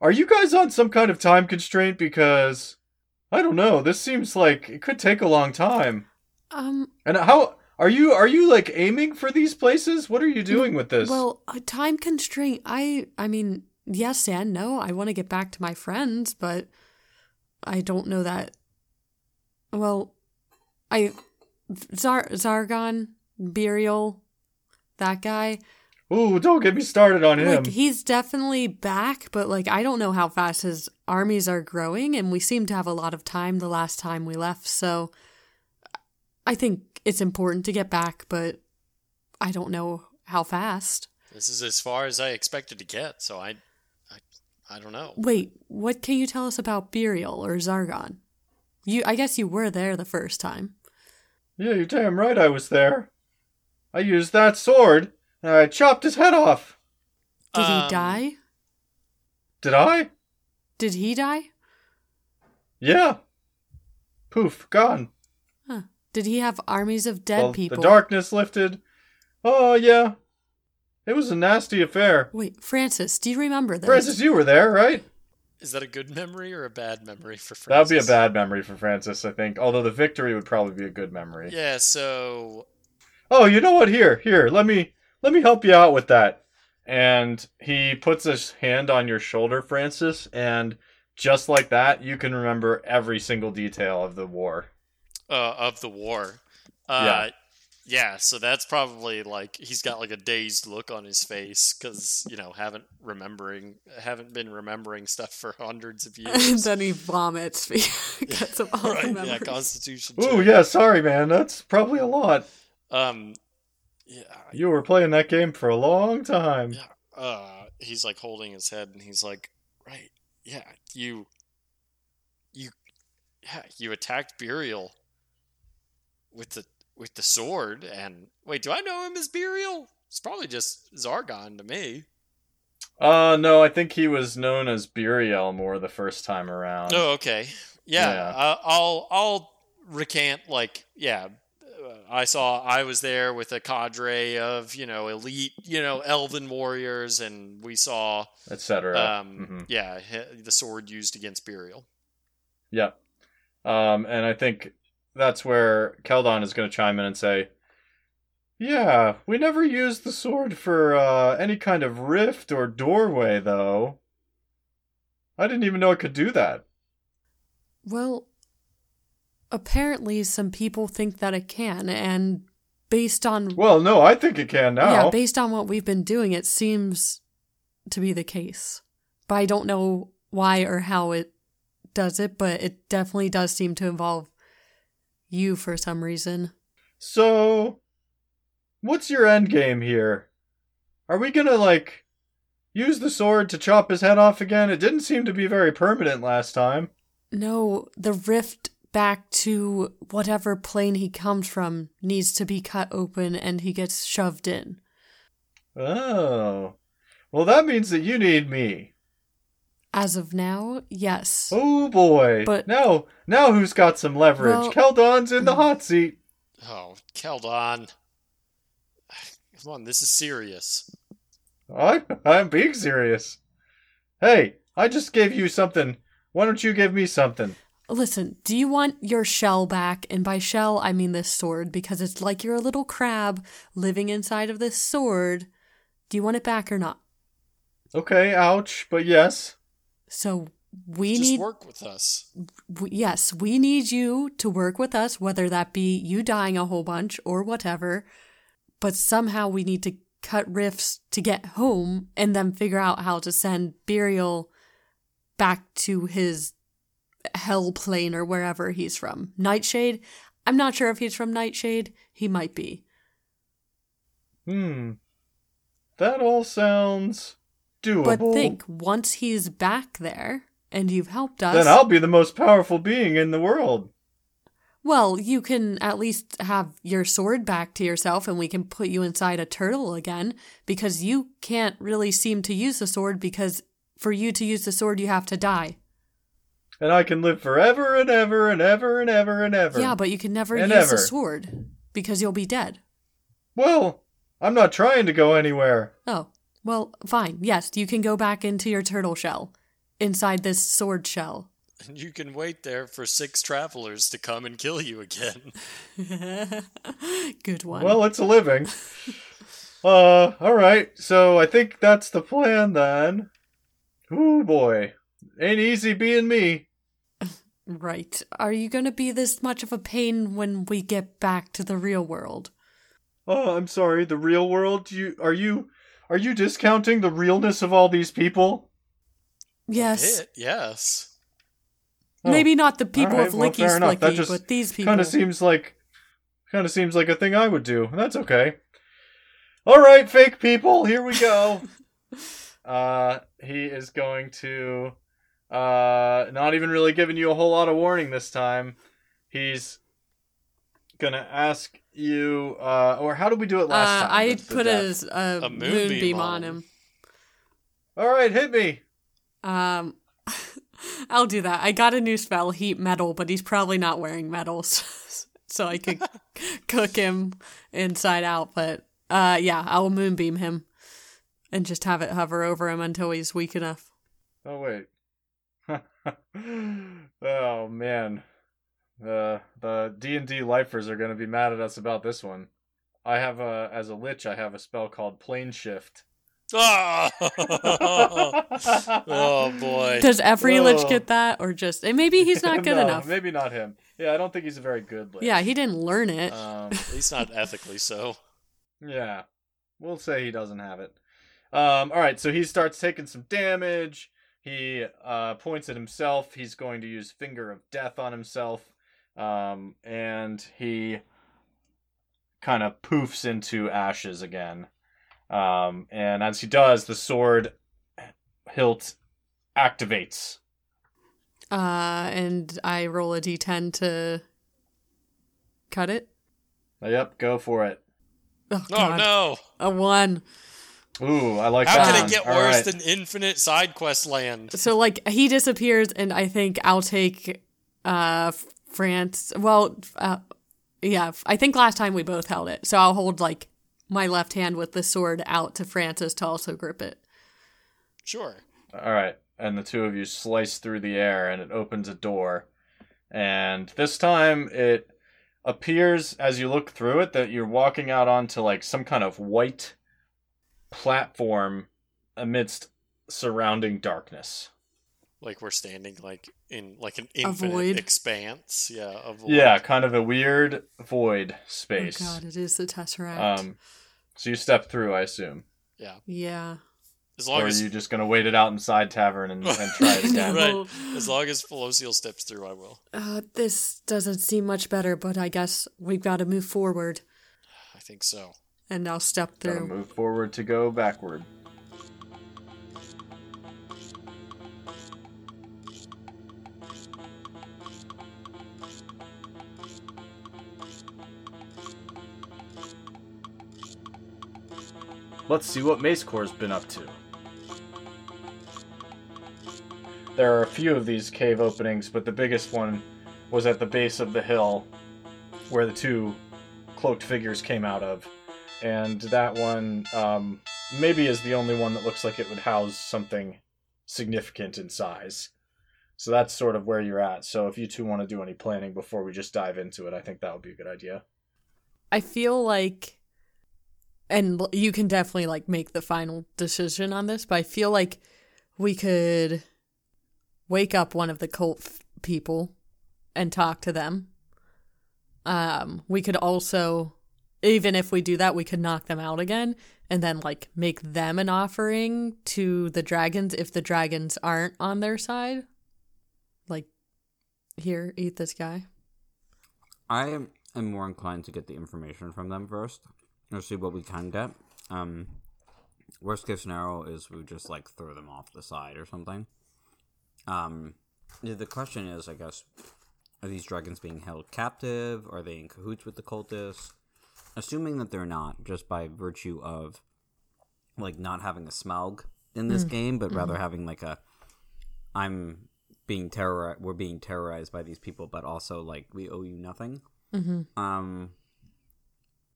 [SPEAKER 4] are you guys on some kind of time constraint? Because I don't know. This seems like it could take a long time.
[SPEAKER 5] um,
[SPEAKER 4] And how are you? Are you like aiming for these places? What are you doing with this?
[SPEAKER 5] well, a time constraint. I, I mean, yes and no. I want to get back to my friends, but I don't know that. Well, I, Zar Zargon, Burial, that guy.
[SPEAKER 4] Ooh, don't get me started on him.
[SPEAKER 5] Like he's definitely back, but like I don't know how fast his armies are growing, and we seem to have a lot of time the last time we left. So I think it's important to get back, but I don't know how fast.
[SPEAKER 2] This is as far as I expected to get, so I, I, I don't know.
[SPEAKER 5] Wait, what can you tell us about Burial or Zargon? You, I guess you were there the first time.
[SPEAKER 4] yeah, you're damn right. I was there. I used that sword and I chopped his head off.
[SPEAKER 5] Did
[SPEAKER 2] Um,
[SPEAKER 5] he die?
[SPEAKER 4] Did I?
[SPEAKER 5] Did he die?
[SPEAKER 4] Yeah. Poof, gone.
[SPEAKER 5] Huh. Did he have armies of dead
[SPEAKER 4] Well,
[SPEAKER 5] people?
[SPEAKER 4] The darkness lifted. Oh, yeah. It was a nasty affair.
[SPEAKER 5] Wait, Francis, do you remember this?
[SPEAKER 4] Francis, you were there, right?
[SPEAKER 2] Is that a good memory or a bad memory for Francis?
[SPEAKER 4] That would be a bad memory for Francis, I think. Although the victory would probably be a good memory.
[SPEAKER 2] Yeah. So
[SPEAKER 4] Oh, you know what? Here, here. Let me let me help you out with that. And he puts his hand on your shoulder, Francis, and just like that, you can remember every single detail of the war.
[SPEAKER 2] uh, of the war. Uh, yeah. Yeah, so that's probably like he's got like a dazed look on his face because you know haven't remembering haven't been remembering stuff for hundreds of
[SPEAKER 5] and
[SPEAKER 2] years.
[SPEAKER 5] then he vomits because of all the
[SPEAKER 2] right? Yeah. Constitution.
[SPEAKER 4] Ooh, yeah, sorry, man. That's probably a lot.
[SPEAKER 2] Um. Yeah.
[SPEAKER 4] You were playing that game for a long time.
[SPEAKER 2] Yeah. Uh, he's like holding his head and he's like, right, yeah, you, you, yeah, you attacked Burial with the with the sword. And wait, do I know him as Burial? It's probably just Zargon to me.
[SPEAKER 4] Uh, no, I think he was known as Buriel more the first time around.
[SPEAKER 2] Oh, okay, yeah.
[SPEAKER 4] Yeah.
[SPEAKER 2] Uh, I'll I'll recant like yeah.
[SPEAKER 7] I saw I was there with a cadre of you know elite you know elven warriors, and we saw
[SPEAKER 4] etc.
[SPEAKER 7] um,
[SPEAKER 4] Mhm.
[SPEAKER 7] yeah the sword used against Burial.
[SPEAKER 4] Yep. Um, and I think that's where Keldon is going to chime in and say, "Yeah, we never used the sword for uh, any kind of rift or doorway, though. I didn't even know it could do that."
[SPEAKER 5] Well, apparently some people think that it can, and based on
[SPEAKER 4] Well, no, I think it can now.
[SPEAKER 5] yeah, based on what we've been doing, it seems to be the case. But I don't know why or how it does it, but it definitely does seem to involve you for some reason.
[SPEAKER 4] So, what's your end game here? Are we gonna like use the sword to chop his head off again? It didn't seem to be very permanent last time.
[SPEAKER 5] No, the rift back to whatever plane he comes from needs to be cut open and he gets shoved in.
[SPEAKER 4] Oh, well, that means that you need me.
[SPEAKER 5] As of now, yes.
[SPEAKER 4] Oh boy!
[SPEAKER 5] But-
[SPEAKER 4] now, now who's got some leverage?
[SPEAKER 5] Well-
[SPEAKER 4] Keldon's in the mm. hot seat.
[SPEAKER 7] Oh, Keldon. Come on, this is serious.
[SPEAKER 4] I, I'm being serious. Hey, I just gave you something. Why don't you give me something?
[SPEAKER 5] Listen, do you want your shell back? And by shell, I mean this sword because it's like you're a little crab living inside of this sword. Do you want it back or not?
[SPEAKER 4] Okay, ouch, but yes.
[SPEAKER 5] So we
[SPEAKER 7] Just
[SPEAKER 5] need
[SPEAKER 7] work with us.
[SPEAKER 5] w- yes, we need you to work with us, whether that be you dying a whole bunch or whatever. But somehow we need to cut rifts to get home and then figure out how to send Burial back to his hell plane or wherever he's from. Nightshade? I'm not sure if he's from Nightshade. He might be.
[SPEAKER 4] Hmm. That all sounds doable.
[SPEAKER 5] But think, once he's back there and you've helped us,
[SPEAKER 4] Then I'll be the most powerful being in the world.
[SPEAKER 5] Well, you can at least have your sword back to yourself and we can put you inside a turtle again because you can't really seem to use the sword because for you to use the sword you have to die.
[SPEAKER 4] And I can live forever and ever and ever and ever and ever.
[SPEAKER 5] Yeah, but you can never use
[SPEAKER 4] ever.
[SPEAKER 5] the sword because you'll be dead.
[SPEAKER 4] Well, I'm not trying to go anywhere.
[SPEAKER 5] Oh, well, fine. Yes, you can go back into your turtle shell inside this sword shell.
[SPEAKER 7] And you can wait there for six travelers to come and kill you again.
[SPEAKER 5] Good one.
[SPEAKER 4] Well, it's a living. uh, alright. So I think that's the plan then. Ooh boy. Ain't easy being me.
[SPEAKER 5] right. Are you going to be this much of a pain when we get back to the real world?
[SPEAKER 4] Oh, I'm sorry, the real world? You are you are you discounting the realness of all these people?
[SPEAKER 5] Yes.
[SPEAKER 7] Hit, yes.
[SPEAKER 4] Oh,
[SPEAKER 5] Maybe not the people
[SPEAKER 4] alright,
[SPEAKER 5] of
[SPEAKER 4] well,
[SPEAKER 5] Licky
[SPEAKER 4] fair enough. That
[SPEAKER 5] Splicky,
[SPEAKER 4] just
[SPEAKER 5] but these people.
[SPEAKER 4] Kind of seems like kind of seems like a thing I would do. That's okay. All right, fake people, here we go. uh he is going to uh not even really giving you a whole lot of warning this time. He's going to ask you uh or how did we do it last
[SPEAKER 5] uh,
[SPEAKER 4] time?
[SPEAKER 5] I put
[SPEAKER 4] death?
[SPEAKER 5] a, a,
[SPEAKER 7] A
[SPEAKER 5] moonbeam,
[SPEAKER 7] moonbeam
[SPEAKER 5] on
[SPEAKER 7] on
[SPEAKER 5] him.
[SPEAKER 4] All right, hit me.
[SPEAKER 5] Um, I'll do that. I got a new spell, heat metal, but he's probably not wearing metals, so I could cook him inside out. But uh, yeah, I'll moonbeam him and just have it hover over him until he's weak enough.
[SPEAKER 4] Oh wait. oh man. The the D and D lifers are gonna be mad at us about this one. I have a as a lich I have a spell called plane shift.
[SPEAKER 7] Oh, oh boy.
[SPEAKER 5] Does every lich
[SPEAKER 4] Oh.
[SPEAKER 5] get that, or just and maybe he's not good
[SPEAKER 4] No,
[SPEAKER 5] enough?
[SPEAKER 4] Maybe not him. Yeah, I don't think he's a very good lich.
[SPEAKER 5] Yeah, he didn't learn it.
[SPEAKER 4] Um,
[SPEAKER 7] At least not ethically so.
[SPEAKER 4] yeah, we'll say he doesn't have it. Um, all right, so he starts taking some damage. He uh, points at himself. He's going to use Finger of Death on himself, um, and he kind of poofs into ashes again. Um, and as he does, the sword hilt activates.
[SPEAKER 5] Uh, and I roll a d10 to cut it.
[SPEAKER 4] Yep, go for it.
[SPEAKER 5] Oh,
[SPEAKER 7] Oh no!
[SPEAKER 5] A one.
[SPEAKER 4] Ooh, I like
[SPEAKER 7] How
[SPEAKER 4] that.
[SPEAKER 7] can
[SPEAKER 4] one.
[SPEAKER 7] it get
[SPEAKER 4] All
[SPEAKER 7] worse
[SPEAKER 4] right.
[SPEAKER 7] than infinite side quest land?
[SPEAKER 5] So like he disappears, and I think I'll take uh France. Well, uh, Yeah, I think last time we both held it. So I'll hold like my left hand with the sword out to Francis to also grip it.
[SPEAKER 7] Sure.
[SPEAKER 4] All right, and the two of you slice through the air, and it opens a door. And this time, it appears as you look through it that you're walking out onto like some kind of white platform amidst surrounding darkness.
[SPEAKER 7] Like we're standing like in like an infinite
[SPEAKER 5] void?
[SPEAKER 7] expanse. Yeah. A void.
[SPEAKER 4] Yeah, kind of a weird void space.
[SPEAKER 5] Oh god, it is the Tesseract.
[SPEAKER 4] Um, so you step through, I assume,
[SPEAKER 7] Yeah.
[SPEAKER 5] yeah.
[SPEAKER 7] As
[SPEAKER 4] or
[SPEAKER 7] long
[SPEAKER 4] are
[SPEAKER 7] as
[SPEAKER 4] you just gonna wait it out inside tavern and, and try it again?
[SPEAKER 7] right. As long as Felocial steps through, I will.
[SPEAKER 5] Uh, this doesn't seem much better, but I guess we've got to move forward.
[SPEAKER 7] I think so.
[SPEAKER 5] And I'll step
[SPEAKER 4] Gotta
[SPEAKER 5] through.
[SPEAKER 4] move forward to go backward. Let's see what Mace Core's been up to. There are a few of these cave openings, but the biggest one was at the base of the hill where the two cloaked figures came out of. And that one um, maybe is the only one that looks like it would house something significant in size. So that's sort of where you're at. So if you two want to do any planning before we just dive into it, I think that would be a good idea.
[SPEAKER 5] I feel like, and you can definitely like make the final decision on this, but I feel like we could wake up one of the cult f- people and talk to them. Um, we could also, even if we do that, we could knock them out again and then like make them an offering to the dragons if the dragons aren't on their side. Like, here, eat this guy.
[SPEAKER 8] I am, am more inclined to get the information from them first, or see what we can get. Um, worst case scenario is we just like throw them off the side or something. Um, the question is, I guess, are these dragons being held captive? Are they in cahoots with the cultists? Assuming that they're not, just by virtue of like not having a smaug in this game, but rather having like a I'm being terror we're being terrorized by these people, but also like we owe you nothing.
[SPEAKER 5] Mm-hmm.
[SPEAKER 8] Um,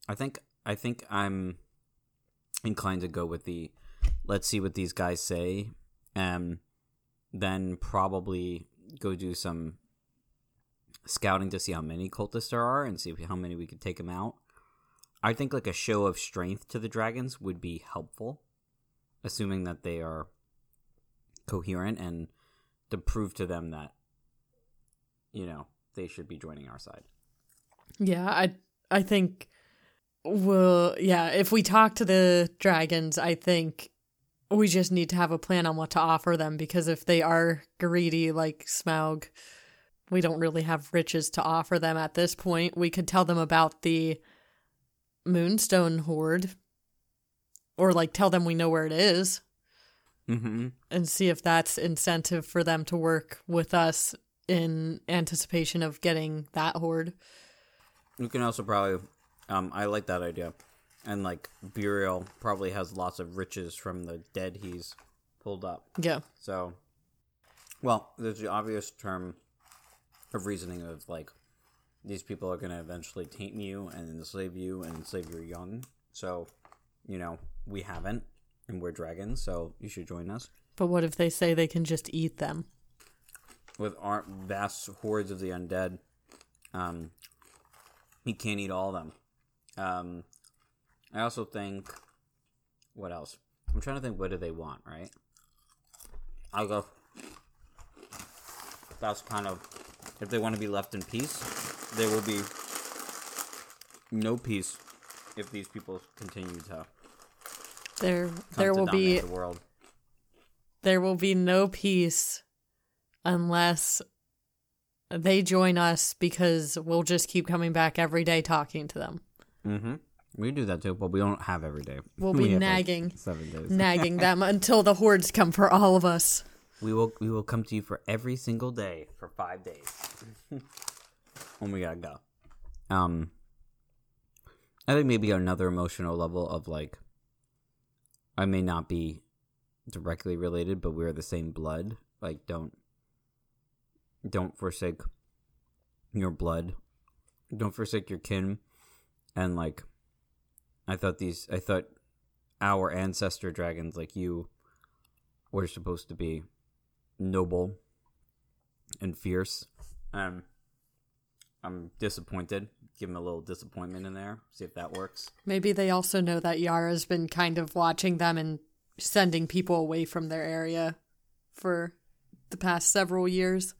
[SPEAKER 8] I think I think I'm inclined to go with the let's see what these guys say, and then probably go do some scouting to see how many cultists there are and see how many we could take them out. I think like a show of strength to the dragons would be helpful, assuming that they are coherent and to prove to them that you know they should be joining our side.
[SPEAKER 5] Yeah, I I think well, yeah, if we talk to the dragons, I think we just need to have a plan on what to offer them because if they are greedy like Smaug, we don't really have riches to offer them at this point. We could tell them about the Moonstone Hoard or like tell them we know where it is
[SPEAKER 8] Mm-hmm.
[SPEAKER 5] and see if that's incentive for them to work with us in anticipation of getting that hoard.
[SPEAKER 8] You can also probably, um, I like that idea, and like Burial probably has lots of riches from the dead he's pulled up.
[SPEAKER 5] Yeah.
[SPEAKER 8] So, well, there's the obvious term of reasoning of like these people are going to eventually taint you and enslave you and enslave your young. So, you know, we haven't, and we're dragons, so you should join us.
[SPEAKER 5] But what if they say they can just eat them?
[SPEAKER 8] With our vast hordes of the undead, um, you can't eat all of them. Um, I also think, what else? I'm trying to think. What do they want? Right? I'll go. That's kind of if they want to be left in peace. There will be no peace if these people continue to
[SPEAKER 5] There there will be
[SPEAKER 8] the world.
[SPEAKER 5] there will be no peace unless they join us because we'll just keep coming back every day talking to them.
[SPEAKER 8] Mm-hmm. We do that too, but we don't have every day.
[SPEAKER 5] We'll
[SPEAKER 8] We
[SPEAKER 5] be
[SPEAKER 8] like,
[SPEAKER 5] nagging
[SPEAKER 8] seven days.
[SPEAKER 5] nagging them until the hordes come for all of us.
[SPEAKER 8] We will we will come to you for every single day for five days. when we gotta go. Um I think maybe another emotional level of like I may not be directly related, but we're the same blood. Like don't don't forsake your blood don't forsake your kin, and like, I thought these, I thought our ancestor dragons like you were supposed to be noble and fierce. Um, I'm disappointed. Give him a little disappointment in there. See if that works.
[SPEAKER 5] Maybe they also know that Yara's been kind of watching them and sending people away from their area for the past several years.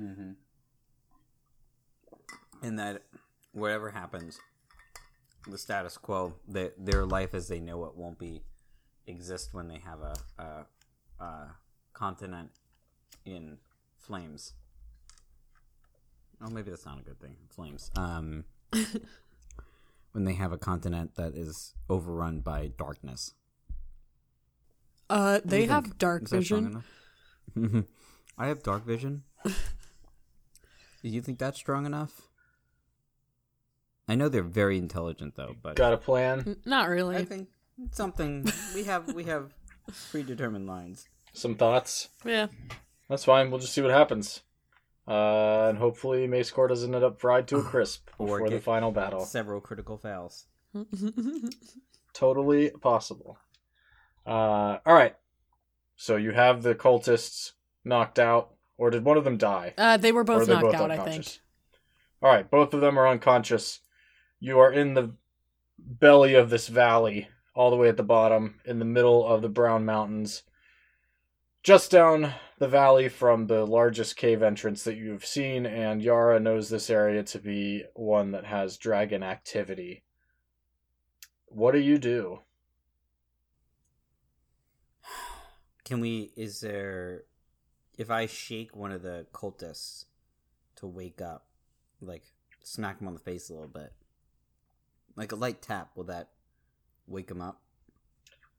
[SPEAKER 8] Mm-hmm. And that whatever happens, the status quo, that their life as they know it won't be exist when they have a, a, a continent in flames. Oh, maybe that's not a good thing. Flames. Um, when they have a continent that is overrun by darkness.
[SPEAKER 5] Uh, they have
[SPEAKER 8] think?
[SPEAKER 5] dark
[SPEAKER 8] Is
[SPEAKER 5] vision.
[SPEAKER 8] I have dark vision. Do you think that's strong enough? I know they're very intelligent though, but
[SPEAKER 4] Got a plan?
[SPEAKER 5] Not really.
[SPEAKER 8] I think something we have we have predetermined lines.
[SPEAKER 4] Some thoughts?
[SPEAKER 5] yeah.
[SPEAKER 4] That's fine. We'll just see what happens. Uh, and hopefully Mace Core doesn't end up fried to a crisp
[SPEAKER 8] Or
[SPEAKER 4] before the
[SPEAKER 8] get
[SPEAKER 4] final battle.
[SPEAKER 8] Several critical fails.
[SPEAKER 4] Totally possible. Uh, all right. So you have the cultists knocked out, or did one of them die?
[SPEAKER 5] uh, they were
[SPEAKER 4] Or are
[SPEAKER 5] both
[SPEAKER 4] they
[SPEAKER 5] knocked
[SPEAKER 4] both
[SPEAKER 5] out, I think.
[SPEAKER 4] All right, both of them are unconscious. You are in the belly of this valley, all the way at the bottom, in the middle of the Brown Mountains. Just down the valley from the largest cave entrance that you've seen, and Yara knows this area to be one that has dragon activity. What do you do?
[SPEAKER 8] Can we is there if I shake one of the cultists to wake up, like smack him on the face a little bit. Like a light tap, will that wake him up?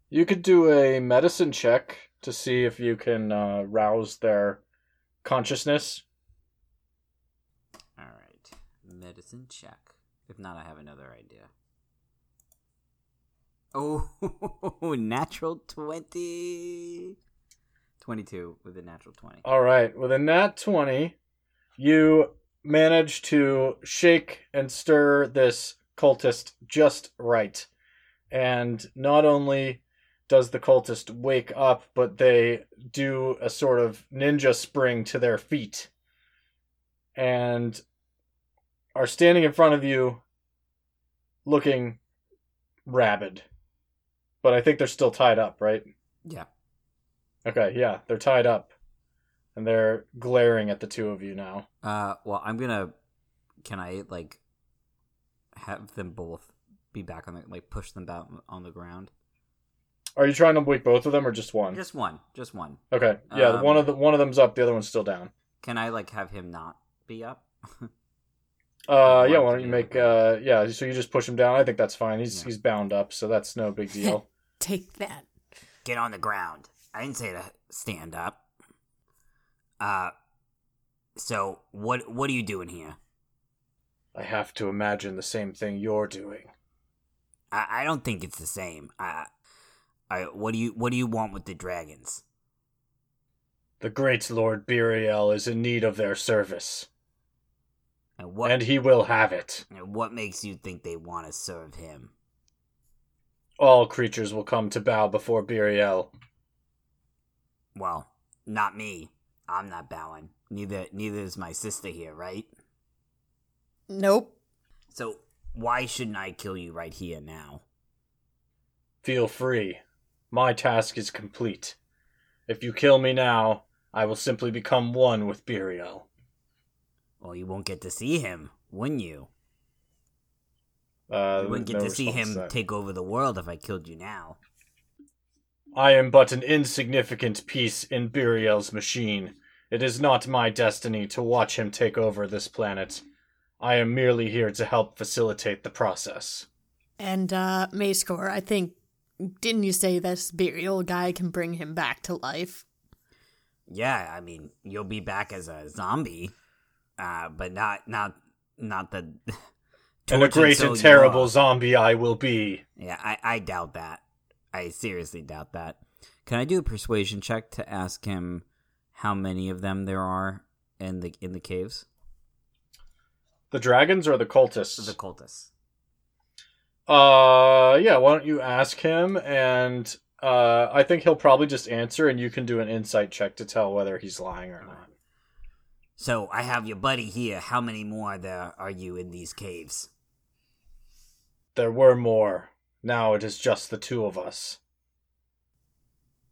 [SPEAKER 4] You could do a medicine check to see if you can uh, rouse their consciousness.
[SPEAKER 8] All right. Medicine check. If not, I have another idea. Oh, natural 20. 22 with a natural 20.
[SPEAKER 4] All right, with a nat 20, you manage to shake and stir this cultist just right. And not only does the cultist wake up, but they do a sort of ninja spring to their feet and are standing in front of you looking rabid. But I think they're still tied up, right?
[SPEAKER 8] Yeah.
[SPEAKER 4] Okay, yeah, they're tied up. And they're glaring at the two of you now.
[SPEAKER 8] Uh, well, I'm gonna. Can I like have them both be back on the like push them back on the ground?
[SPEAKER 4] Are you trying to wake both of them or just one?
[SPEAKER 8] Just one, just one.
[SPEAKER 4] Okay. Yeah,
[SPEAKER 8] Um,
[SPEAKER 4] one of the one of them's up, the other one's still down.
[SPEAKER 8] Can I like have him not be up?
[SPEAKER 4] Uh yeah, why don't you make uh yeah, so you just push him down. I think that's fine. He's
[SPEAKER 8] Yeah.
[SPEAKER 4] he's bound up, so that's no big deal.
[SPEAKER 5] Take that.
[SPEAKER 8] Get on the ground. I didn't say to stand up. Uh, so what what are you doing here?
[SPEAKER 4] I have to imagine the same thing you're doing.
[SPEAKER 8] I, I don't think it's the same. I, I what do you what do you want with the dragons?
[SPEAKER 4] The great Lord Biriel is in need of their service,
[SPEAKER 8] And what
[SPEAKER 4] and he will have it.
[SPEAKER 8] and what makes you think they want to serve him?
[SPEAKER 4] All creatures will come to bow before Biriel.
[SPEAKER 8] Well, not me. I'm not bowing. Neither neither is my sister here, right?
[SPEAKER 5] Nope.
[SPEAKER 8] So why shouldn't I kill you right here now?
[SPEAKER 4] Feel free. My task is complete. If you kill me now, I will simply become one with Biriel.
[SPEAKER 8] Well, you won't get to see him, wouldn't you?
[SPEAKER 4] Uh,
[SPEAKER 8] You wouldn't get
[SPEAKER 4] no
[SPEAKER 8] to see him
[SPEAKER 4] to
[SPEAKER 8] take over the world if I killed you now.
[SPEAKER 4] I am but an insignificant piece in Biriel's machine. It is not my destiny to watch him take over this planet. I am merely here to help facilitate the process.
[SPEAKER 5] And uh Mayscore, I think didn't you say this burial guy can bring him back to life?
[SPEAKER 8] Yeah, I mean, you'll be back as a zombie, uh, but not not not the.
[SPEAKER 4] And a great and terrible zombie I will be.
[SPEAKER 8] Yeah, I, I doubt that. I seriously doubt that. Can I do a persuasion check to ask him how many of them there are in the in the caves?
[SPEAKER 4] The dragons or the cultists?
[SPEAKER 9] The cultists.
[SPEAKER 4] Uh, yeah. Why don't you ask him? And uh, I think he'll probably just answer, and you can do an insight check to tell whether he's lying or not.
[SPEAKER 8] So I have your buddy here. How many more there are you in these caves?
[SPEAKER 4] There were more. Now it is just the two of us.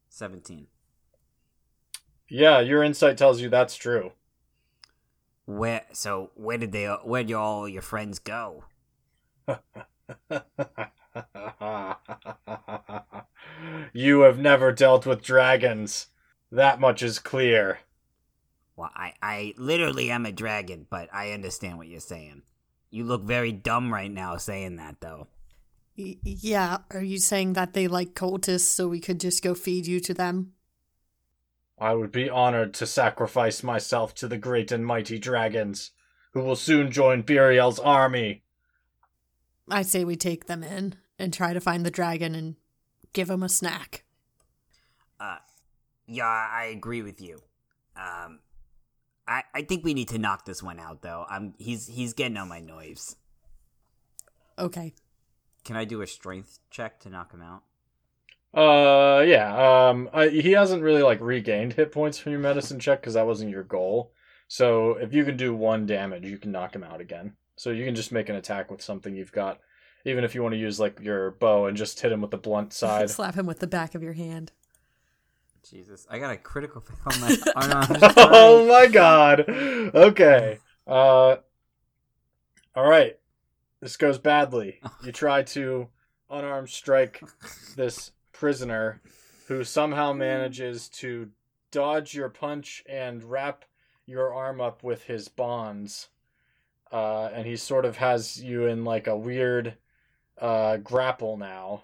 [SPEAKER 9] 17.
[SPEAKER 4] Yeah, your insight tells you that's true.
[SPEAKER 8] Where? So where did they? Where did all your friends go?
[SPEAKER 4] you have never dealt with dragons. That much is clear.
[SPEAKER 8] Well, I, I literally am a dragon, but I understand what you're saying. You look very dumb right now saying that, though.
[SPEAKER 5] Y- yeah, are you saying that they like cultists so we could just go feed you to them?
[SPEAKER 4] I would be honored to sacrifice myself to the great and mighty dragons, who will soon join Buriel's army.
[SPEAKER 5] I say we take them in and try to find the dragon and give him a snack.
[SPEAKER 8] Uh, yeah, I agree with you. Um, I, I think we need to knock this one out, though. I'm he's he's getting on my nerves.
[SPEAKER 5] Okay.
[SPEAKER 9] Can I do a strength check to knock him out?
[SPEAKER 4] Uh, yeah. Um, I, he hasn't really like regained hit points from your medicine check because that wasn't your goal. So if you can do one damage, you can knock him out again. So you can just make an attack with something you've got, even if you want to use like your bow and just hit him with the blunt side.
[SPEAKER 5] Slap him with the back of your hand.
[SPEAKER 9] Jesus, I got a critical fail on my unarmed
[SPEAKER 4] oh my god. Okay. Uh. All right. This goes badly. You try to unarmed strike this prisoner, who somehow manages to dodge your punch and wrap your arm up with his bonds. Uh, and he sort of has you in like a weird uh, grapple now.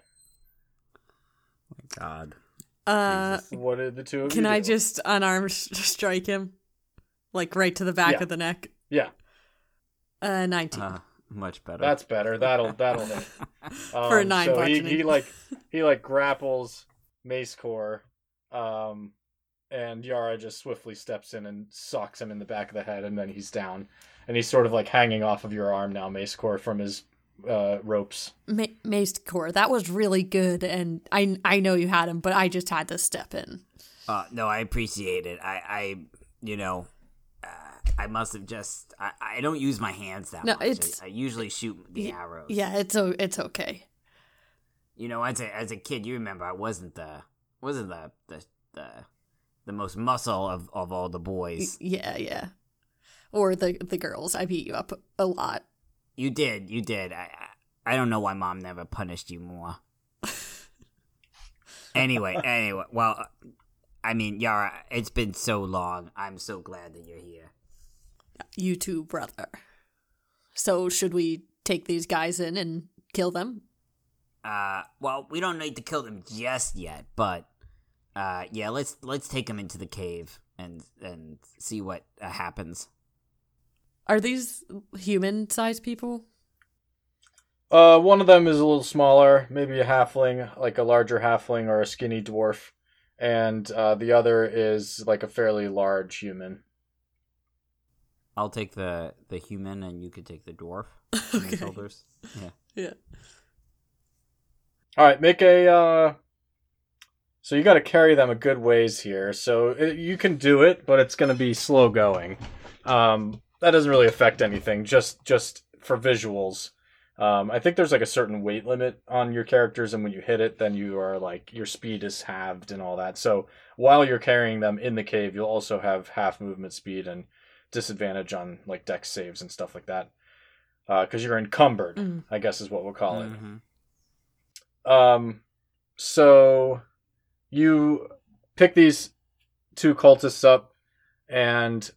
[SPEAKER 9] God.
[SPEAKER 5] Uh,
[SPEAKER 4] What did the two of
[SPEAKER 5] can
[SPEAKER 4] you
[SPEAKER 5] I just unarmed strike him? Like right to the back
[SPEAKER 4] Yeah.
[SPEAKER 5] of the neck?
[SPEAKER 4] Yeah,
[SPEAKER 5] Uh, 19.
[SPEAKER 9] Uh, much better.
[SPEAKER 4] that's better. That'll that'll hit.
[SPEAKER 5] For a
[SPEAKER 4] Um,
[SPEAKER 5] nine
[SPEAKER 4] so he, he like he like grapples Mace Core, um, and Yara just swiftly steps in and socks him in the back of the head, and then he's down, and he's sort of like hanging off of your arm now, Mace Core, from his uh, ropes.
[SPEAKER 5] Ma- Mace Core, that was really good, and I I know you had him, but I just had to step in.
[SPEAKER 8] Uh, no, I appreciate it. I, I you know, I must have just. I, I don't use my hands that
[SPEAKER 5] No,
[SPEAKER 8] much.
[SPEAKER 5] it's-
[SPEAKER 8] I, I usually shoot the arrows.
[SPEAKER 5] Yeah, it's it's okay.
[SPEAKER 8] You know, as a as a kid, you remember I wasn't the wasn't the the the, the most muscle of, of all the boys.
[SPEAKER 5] Yeah, yeah. Or the the girls. I beat you up a lot.
[SPEAKER 8] You did, you did. I I, I don't know why mom never punished you more. anyway, anyway, well, I mean, Yara, it's been so long. I'm so glad that you're here.
[SPEAKER 5] You too, brother. So should we take these guys in and kill them?
[SPEAKER 8] Uh, well, we don't need to kill them just yet, but uh, yeah, let's let's take them into the cave and and see what uh, happens.
[SPEAKER 5] Are these human-sized people?
[SPEAKER 4] Uh, one of them is a little smaller, maybe a halfling, like a larger halfling or a skinny dwarf, and uh, the other is like a fairly large human.
[SPEAKER 9] I'll take the the human, and you could take the dwarf. on my
[SPEAKER 5] Okay.
[SPEAKER 9] shoulders. Yeah.
[SPEAKER 5] Yeah.
[SPEAKER 4] All right, make a. Uh... So you got to carry them a good ways here. So it, you can do it, but it's going to be slow going. Um, that doesn't really affect anything. Just just for visuals. Um, I think there's like a certain weight limit on your characters, and when you hit it, then you are like your speed is halved and all that. So while you're carrying them in the cave, you'll also have half movement speed and disadvantage on like dex saves and stuff like that. Because you're encumbered,
[SPEAKER 5] Mm.
[SPEAKER 4] I guess is what we'll call it.
[SPEAKER 9] Mhm.
[SPEAKER 4] Um, so you pick these two cultists up, and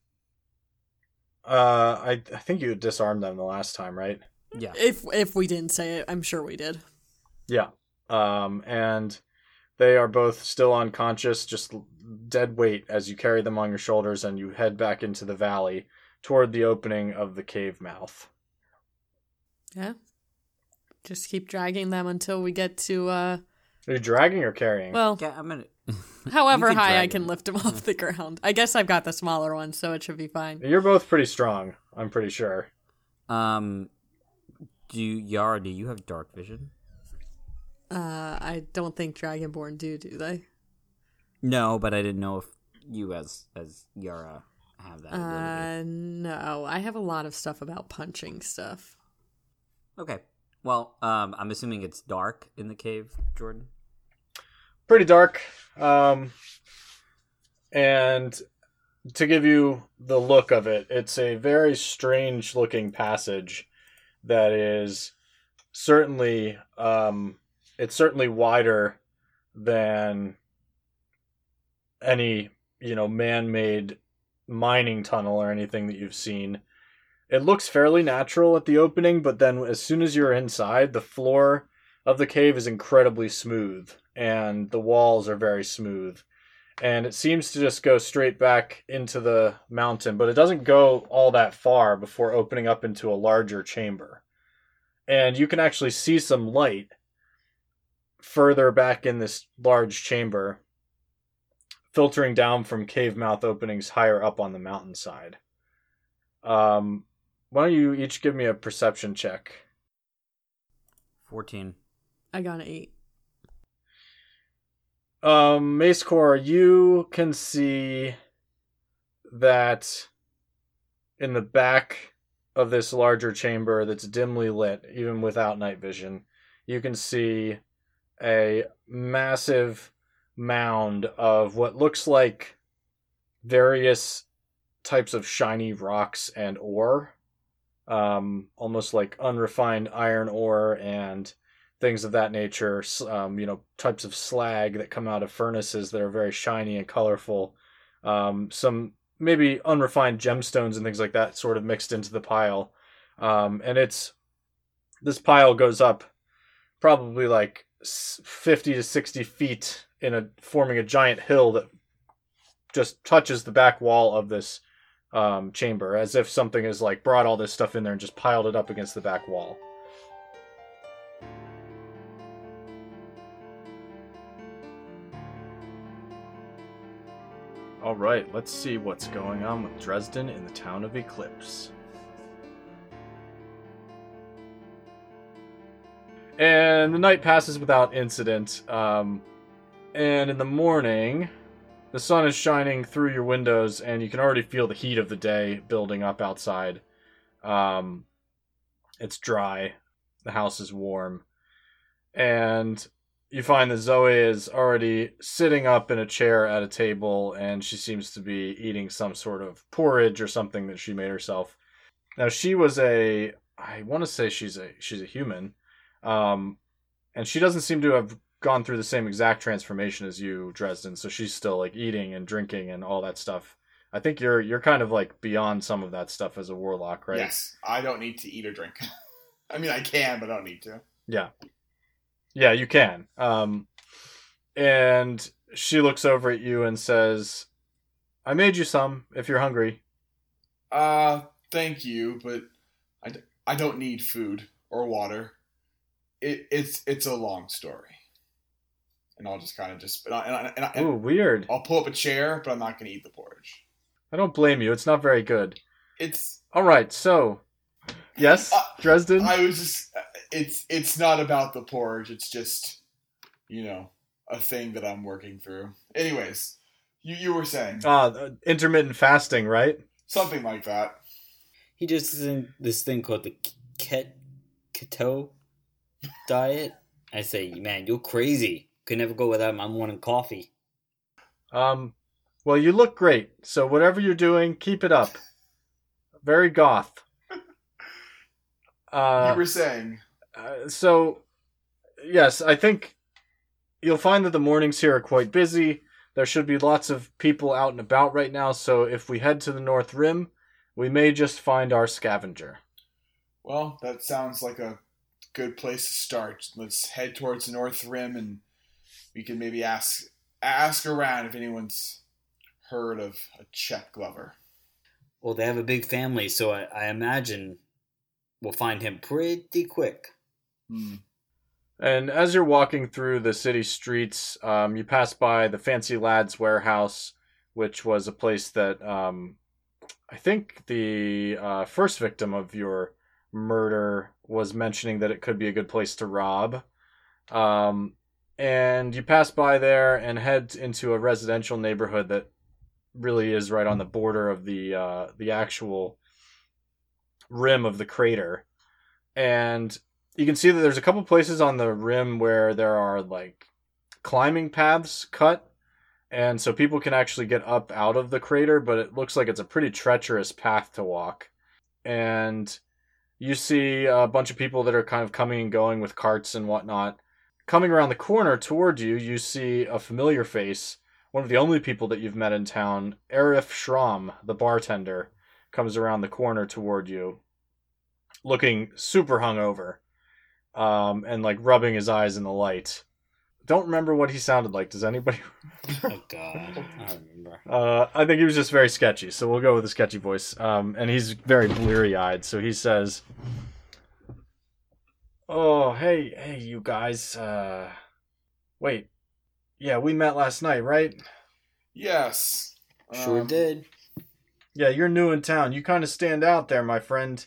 [SPEAKER 4] uh, I I think you disarmed them the last time, right?
[SPEAKER 9] Yeah.
[SPEAKER 5] If if we didn't say it, I'm sure we did.
[SPEAKER 4] Yeah. Um, and they are both still unconscious, just dead weight as you carry them on your shoulders, and you head back into the valley toward the opening of the cave mouth.
[SPEAKER 5] Yeah. Just keep dragging them until we get to uh
[SPEAKER 4] Are you dragging or carrying?
[SPEAKER 5] well,
[SPEAKER 9] yeah, I'm gonna.
[SPEAKER 5] however high I can
[SPEAKER 9] them.
[SPEAKER 5] lift them off the ground. I guess I've got the smaller one, so it should be fine.
[SPEAKER 4] You're both pretty strong. I'm pretty sure.
[SPEAKER 8] Um, do you, Yara? Do you have dark vision?
[SPEAKER 5] Uh, I don't think Dragonborn do, do they?
[SPEAKER 8] No, but I didn't know if you as as Yara have that. ability.
[SPEAKER 5] Uh, no. I have a lot of stuff about punching stuff.
[SPEAKER 8] Okay. Well, um, I'm assuming it's dark in the cave, Jordan.
[SPEAKER 4] pretty dark. Um, and to give you the look of it, it's a very strange looking passage that is certainly um, it's certainly wider than any you know man-made mining tunnel or anything that you've seen. It looks fairly natural at the opening, but then as soon as you're inside, the floor of the cave is incredibly smooth and the walls are very smooth. And it seems to just go straight back into the mountain, but it doesn't go all that far before opening up into a larger chamber. And you can actually see some light further back in this large chamber, filtering down from cave mouth openings higher up on the mountainside. Um, why don't you each give me a perception check?
[SPEAKER 8] Fourteen.
[SPEAKER 5] I got an eight.
[SPEAKER 4] Um, Mace Core, you can see that in the back of this larger chamber that's dimly lit, even without night vision, you can see a massive mound of what looks like various types of shiny rocks and ore. Um, almost like unrefined iron ore and things of that nature. Um, you know, types of slag that come out of furnaces that are very shiny and colorful. Um, some maybe unrefined gemstones and things like that, sort of mixed into the pile. Um, and it's this pile goes up probably like fifty to sixty feet in a forming a giant hill that just touches the back wall of this um, chamber, as if something has like brought all this stuff in there and just piled it up against the back wall. All right, let's see what's going on with Dresden in the town of Eclipse. And the night passes without incident. Um, and in the morning, the sun is shining through your windows, and you can already feel the heat of the day building up outside. Um, it's dry. The house is warm. And you find that Zoe is already sitting up in a chair at a table, and she seems to be eating some sort of porridge or something that she made herself. Now she was a, I want to say she's a she's a human, um, and she doesn't seem to have gone through the same exact transformation as you, Dresden. So she's still like eating and drinking and all that stuff. I think you're you're kind of like beyond some of that stuff as a warlock, right?
[SPEAKER 3] Yes, I don't need to eat or drink. I mean, I can, but I don't need to.
[SPEAKER 4] Yeah. Yeah, you can. Um, and she looks over at you and says, I made you some if you're hungry.
[SPEAKER 3] Uh, thank you, but I, d- I don't need food or water. It, it's it's a long story, and I'll just kind of just and, I, and, I, and, I, and
[SPEAKER 4] Ooh, weird.
[SPEAKER 3] I'll pull up a chair, but I'm not going to eat the porridge.
[SPEAKER 4] I don't blame you. It's not very good.
[SPEAKER 3] It's
[SPEAKER 4] All right, so. Yes,
[SPEAKER 3] Uh,
[SPEAKER 4] Dresden?
[SPEAKER 3] I was just it's it's not about the porridge. It's just you know a thing that I'm working through. Anyways, you you were saying
[SPEAKER 4] Ah, uh, intermittent fasting, right?
[SPEAKER 3] something like that.
[SPEAKER 10] He just is in this thing called the ket keto diet. I say, man, you're crazy. Could never go without my morning coffee.
[SPEAKER 4] Um, well, you look great. So whatever you're doing, keep it up. Very goth. Uh,
[SPEAKER 3] you were saying
[SPEAKER 4] Uh, so, yes, I think you'll find that the mornings here are quite busy. There should be lots of people out and about right now, so if we head to the North Rim, we may just find our scavenger.
[SPEAKER 3] Well, that sounds like a good place to start. Let's head towards the North Rim, and we can maybe ask ask around if anyone's heard of a Chet Glover.
[SPEAKER 10] Well, they have a big family, so I, I imagine we'll find him pretty quick.
[SPEAKER 3] Hmm.
[SPEAKER 4] And as you're walking through the city streets, um, you pass by the Fancy Lads Warehouse, which was a place that um, I think the uh, first victim of your murder was mentioning that it could be a good place to rob. Um, and you pass by there and head into a residential neighborhood that really is right on the border of the uh, the actual rim of the crater. And you can see that there's a couple places on the rim where there are like climbing paths cut and so people can actually get up out of the crater but it looks like it's a pretty treacherous path to walk and you see a bunch of people that are kind of coming and going with carts and whatnot coming around the corner toward you you see a familiar face one of the only people that you've met in town arif shram the bartender comes around the corner toward you looking super hungover um, and like rubbing his eyes in the light don't remember what he sounded like. Does anybody?
[SPEAKER 10] Oh God, I don't remember.
[SPEAKER 4] Uh, I think he was just very sketchy, so we'll go with a sketchy voice. Um, and he's very bleary eyed, so he says, "Oh, hey, hey, you guys. Uh, wait, yeah, we met last night, right?
[SPEAKER 3] Yes.
[SPEAKER 10] Sure
[SPEAKER 3] Um,
[SPEAKER 10] did.
[SPEAKER 4] Yeah, you're new in town. You kind of stand out there, my friend.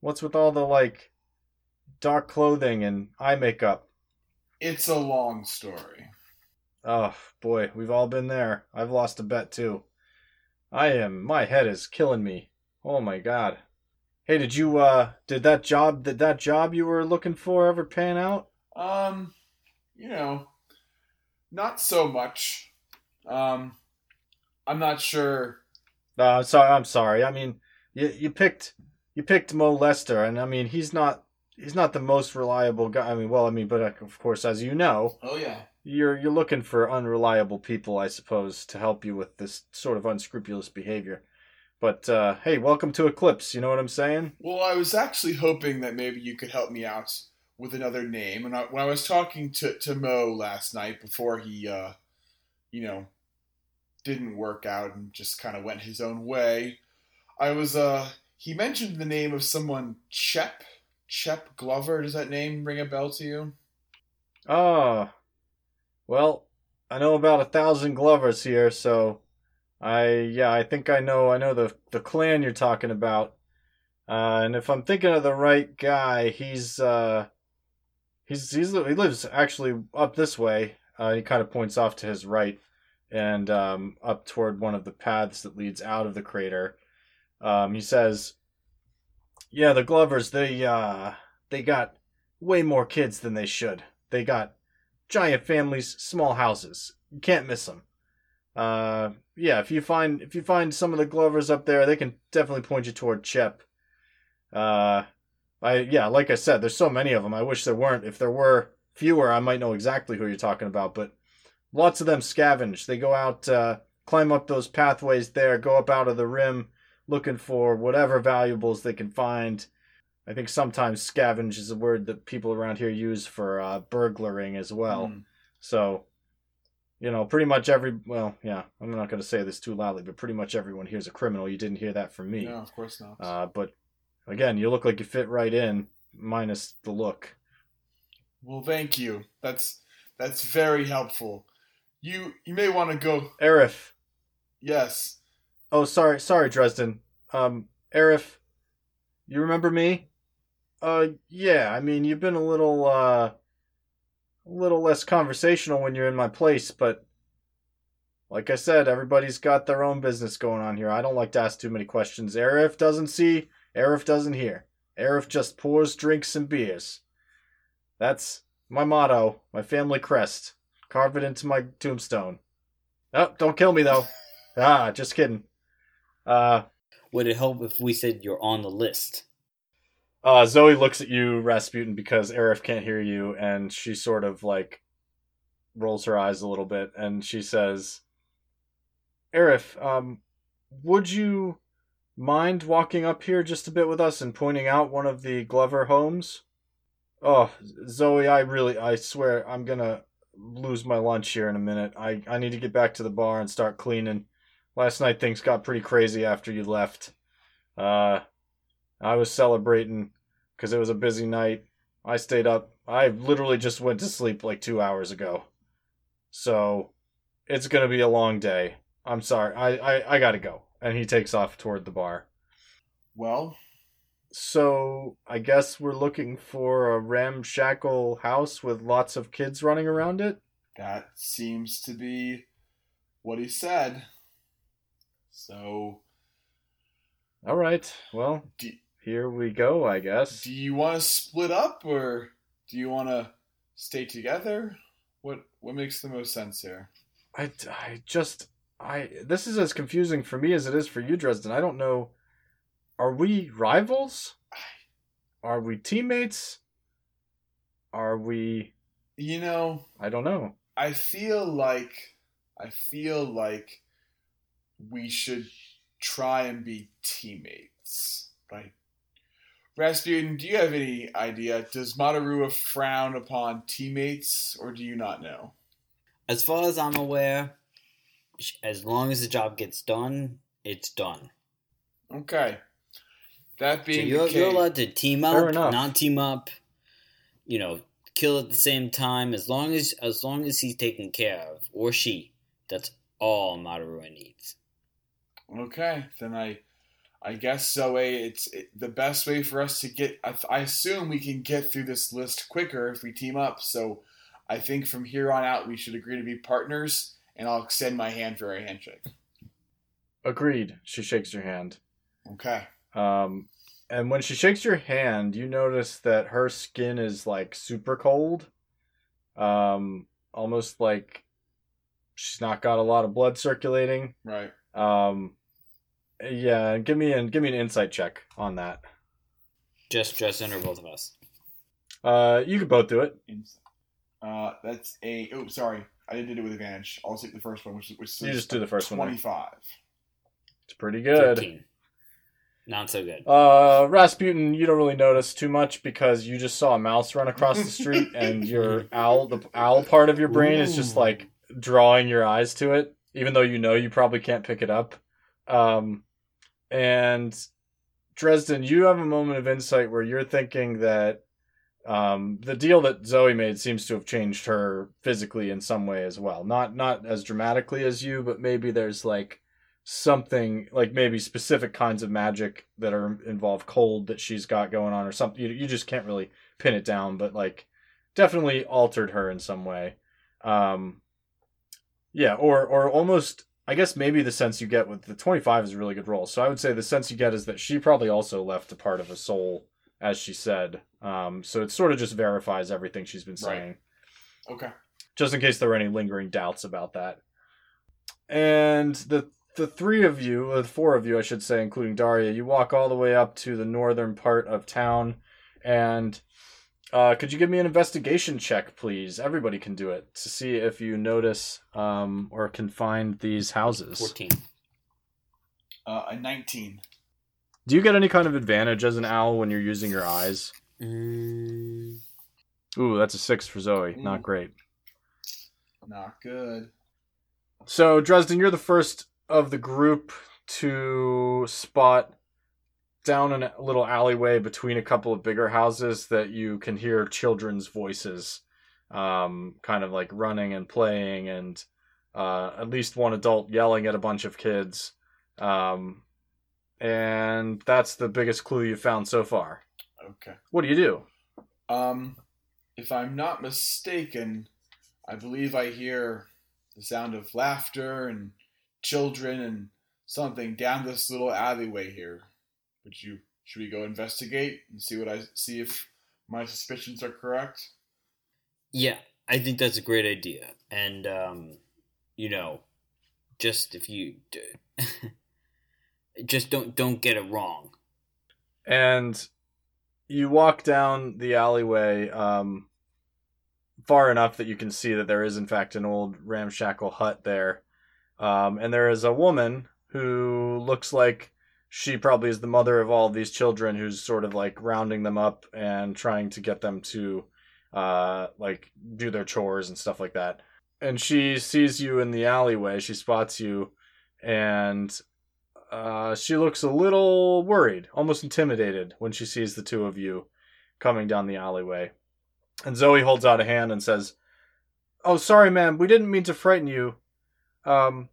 [SPEAKER 4] What's with all the like dark clothing and eye makeup?
[SPEAKER 3] It's a long story.
[SPEAKER 4] Oh boy, we've all been there. I've lost a bet too. I am my head is killing me. Oh my god. Hey, did you uh did that job did that job you were looking for ever pan out?
[SPEAKER 3] Um, you know, not so much. Um, I'm not sure.
[SPEAKER 4] No, I'm sorry. I'm sorry. I mean, you you picked you picked Mo Lester, and I mean he's not he's not the most reliable guy. I mean, well, I mean, but of course, as you know,
[SPEAKER 3] Oh yeah.
[SPEAKER 4] you're you're looking for unreliable people, I suppose, to help you with this sort of unscrupulous behavior. But uh, hey, welcome to Eclipse. You know what I'm saying?
[SPEAKER 3] Well, I was actually hoping that maybe you could help me out with another name. And I, when I was talking to, to Mo last night before he, uh, you know, didn't work out and just kind of went his own way, I was, uh, he mentioned the name of someone, Chep. Chep Glover. Does that name ring a bell to you?
[SPEAKER 4] Ah, well, I know about a thousand Glovers here, so I yeah, I think I know I know the the clan you're talking about. Uh, and if I'm thinking of the right guy, he's uh, he's he's he lives actually up this way. Uh, he kind of points off to his right and um, up toward one of the paths that leads out of the crater. Um, he says, "Yeah, the Glovers they uh they got way more kids than they should. They got giant families, small houses. You can't miss them. Uh, yeah, if you find if you find some of the Glovers up there, they can definitely point you toward Chep. Uh, I yeah, like I said, there's so many of them. I wish there weren't. If there were fewer, I might know exactly who you're talking about. But lots of them scavenge. They go out, uh, climb up those pathways there, go up out of the rim, looking for whatever valuables they can find. I think sometimes scavenge is a word that people around here use for uh, burglaring as well.
[SPEAKER 3] Hmm.
[SPEAKER 4] So, you know, pretty much every well, yeah, I'm not going to say this too loudly, but pretty much everyone here's a criminal. You didn't hear that from me.
[SPEAKER 3] No, of course not.
[SPEAKER 4] Uh, but again, you look like you fit right in, minus the look.
[SPEAKER 3] well, thank you. That's that's very helpful. You you may want to go.
[SPEAKER 4] Arif.
[SPEAKER 3] Yes.
[SPEAKER 4] Oh, sorry, sorry, Dresden. Um, Arif, you remember me? Uh, yeah. I mean, you've been a little, uh, a little less conversational when you're in my place, but like I said, everybody's got their own business going on here. I don't like to ask too many questions. Arif doesn't see, Arif doesn't hear. Arif just pours drinks and beers. That's my motto, my family crest. Carve it into my tombstone. Oh, don't kill me though. ah, just kidding. Uh,
[SPEAKER 10] Would it help if we said you're on the list?
[SPEAKER 4] Uh, Zoe looks at you, Rasputin, because Arif can't hear you, and she sort of like rolls her eyes a little bit, and she says, "Arif, um, would you mind walking up here just a bit with us and pointing out one of the Glover homes?" Oh, Zoe, I really, I swear, I'm gonna lose my lunch here in a minute. I, I need to get back to the bar and start cleaning. Last night things got pretty crazy after you left. Uh, I was celebrating because it was a busy night. I stayed up. I literally just went to sleep like two hours ago. So it's gonna be a long day. I'm sorry. I, I, I gotta go. And he takes off toward the bar.
[SPEAKER 3] Well,
[SPEAKER 4] so I guess we're looking for a ramshackle house with lots of kids running around it.
[SPEAKER 3] That seems to be what he said. So,
[SPEAKER 4] All right. Well,
[SPEAKER 3] do,
[SPEAKER 4] here we go, I guess.
[SPEAKER 3] do you want to split up or do you want to stay together? What what makes the most sense here?
[SPEAKER 4] I, I just I this is as confusing for me as it is for you, Dresden. I don't know. Are we rivals? Are we teammates? Are we?
[SPEAKER 3] You know,
[SPEAKER 4] I don't know.
[SPEAKER 3] I feel like I feel like we should try and be teammates. Right? Rasputin, do you have any idea? Does Madarua frown upon teammates, or do you not know?
[SPEAKER 10] As far as I'm aware, as long as the job gets done, it's done.
[SPEAKER 3] Okay. That
[SPEAKER 10] So
[SPEAKER 3] being
[SPEAKER 10] you're,
[SPEAKER 3] the case,
[SPEAKER 10] you're allowed to team up,
[SPEAKER 4] enough.
[SPEAKER 10] not team up. You know, kill at the same time. As long as as long as he's taken care of, or she, that's all Madarua needs.
[SPEAKER 3] Okay, then I, I guess Zoe, it's it, the best way for us to get. I, I assume we can get through this list quicker if we team up. So, I think from here on out we should agree to be partners, and I'll extend my hand for a handshake.
[SPEAKER 4] Agreed. She shakes your hand.
[SPEAKER 3] Okay.
[SPEAKER 4] Um, and when she shakes your hand, you notice that her skin is like super cold. Um, almost like she's not got a lot of blood circulating.
[SPEAKER 3] Right.
[SPEAKER 4] Um, yeah, give me an give me an insight check on that.
[SPEAKER 10] Just Justin or both of us.
[SPEAKER 4] Uh, you could both do it.
[SPEAKER 3] Uh, that's a. Oh, sorry, I didn't do it with advantage. I'll take the first one, which, which
[SPEAKER 4] You just do the first one.
[SPEAKER 3] Twenty-five.
[SPEAKER 4] It's pretty good.
[SPEAKER 10] Thirteen. Not so good.
[SPEAKER 4] Uh, Rasputin, you don't really notice too much because you just saw a mouse run across the street, and your owl, the owl part of your brain, is just like drawing your eyes to it, even though you know you probably can't pick it up. Um, and Dresden, you have a moment of insight where you're thinking that um, the deal that Zoe made seems to have changed her physically in some way as well. Not not as dramatically as you, but maybe there's like something like maybe specific kinds of magic that are involve cold that she's got going on or something you, you just can't really pin it down but like definitely altered her in some way um yeah or or almost i guess maybe the sense you get with the 25 is a really good roll so i would say the sense you get is that she probably also left a part of a soul as she said um so it sort of just verifies everything she's been
[SPEAKER 3] Right.
[SPEAKER 4] saying
[SPEAKER 3] Okay.
[SPEAKER 4] just in case there were any lingering doubts about that. And the the three of you, or the four of you, I should say, including Daria, you walk all the way up to the northern part of town, and uh, could you give me an investigation check, please? Everybody can do it to see if you notice um, or can find these houses.
[SPEAKER 10] Fourteen.
[SPEAKER 3] Uh, a nineteen.
[SPEAKER 4] Do you get any kind of advantage as an owl when you're using your eyes?
[SPEAKER 10] Mm,
[SPEAKER 4] Ooh, that's a six for Zoe. Not
[SPEAKER 3] Mm.
[SPEAKER 4] great.
[SPEAKER 3] Not good.
[SPEAKER 4] So, Dresden, you're the first of the group to spot down in a little alleyway between a couple of bigger houses that you can hear children's voices, um, kind of like running and playing, and uh, at least one adult yelling at a bunch of kids. Um, and that's the biggest clue you've found so far.
[SPEAKER 3] Okay.
[SPEAKER 4] What do you do?
[SPEAKER 3] Um, if I'm not mistaken, I believe I hear the sound of laughter and children and something down this little alleyway here. Would you? Should we go investigate and see what I see if my suspicions are correct?
[SPEAKER 10] yeah, I think that's a great idea. And um, you know, just if you d- just don't don't get it wrong.
[SPEAKER 4] and you walk down the alleyway um, far enough that you can see that there is in fact an old ramshackle hut there um, and there is a woman who looks like she probably is the mother of all of these children who's sort of like rounding them up and trying to get them to uh, like do their chores and stuff like that and she sees you in the alleyway she spots you and uh, she looks a little worried, almost intimidated, when she sees the two of you coming down the alleyway. And Zoe holds out a hand and says, "Oh, sorry, ma'am. We didn't mean to frighten you. Um,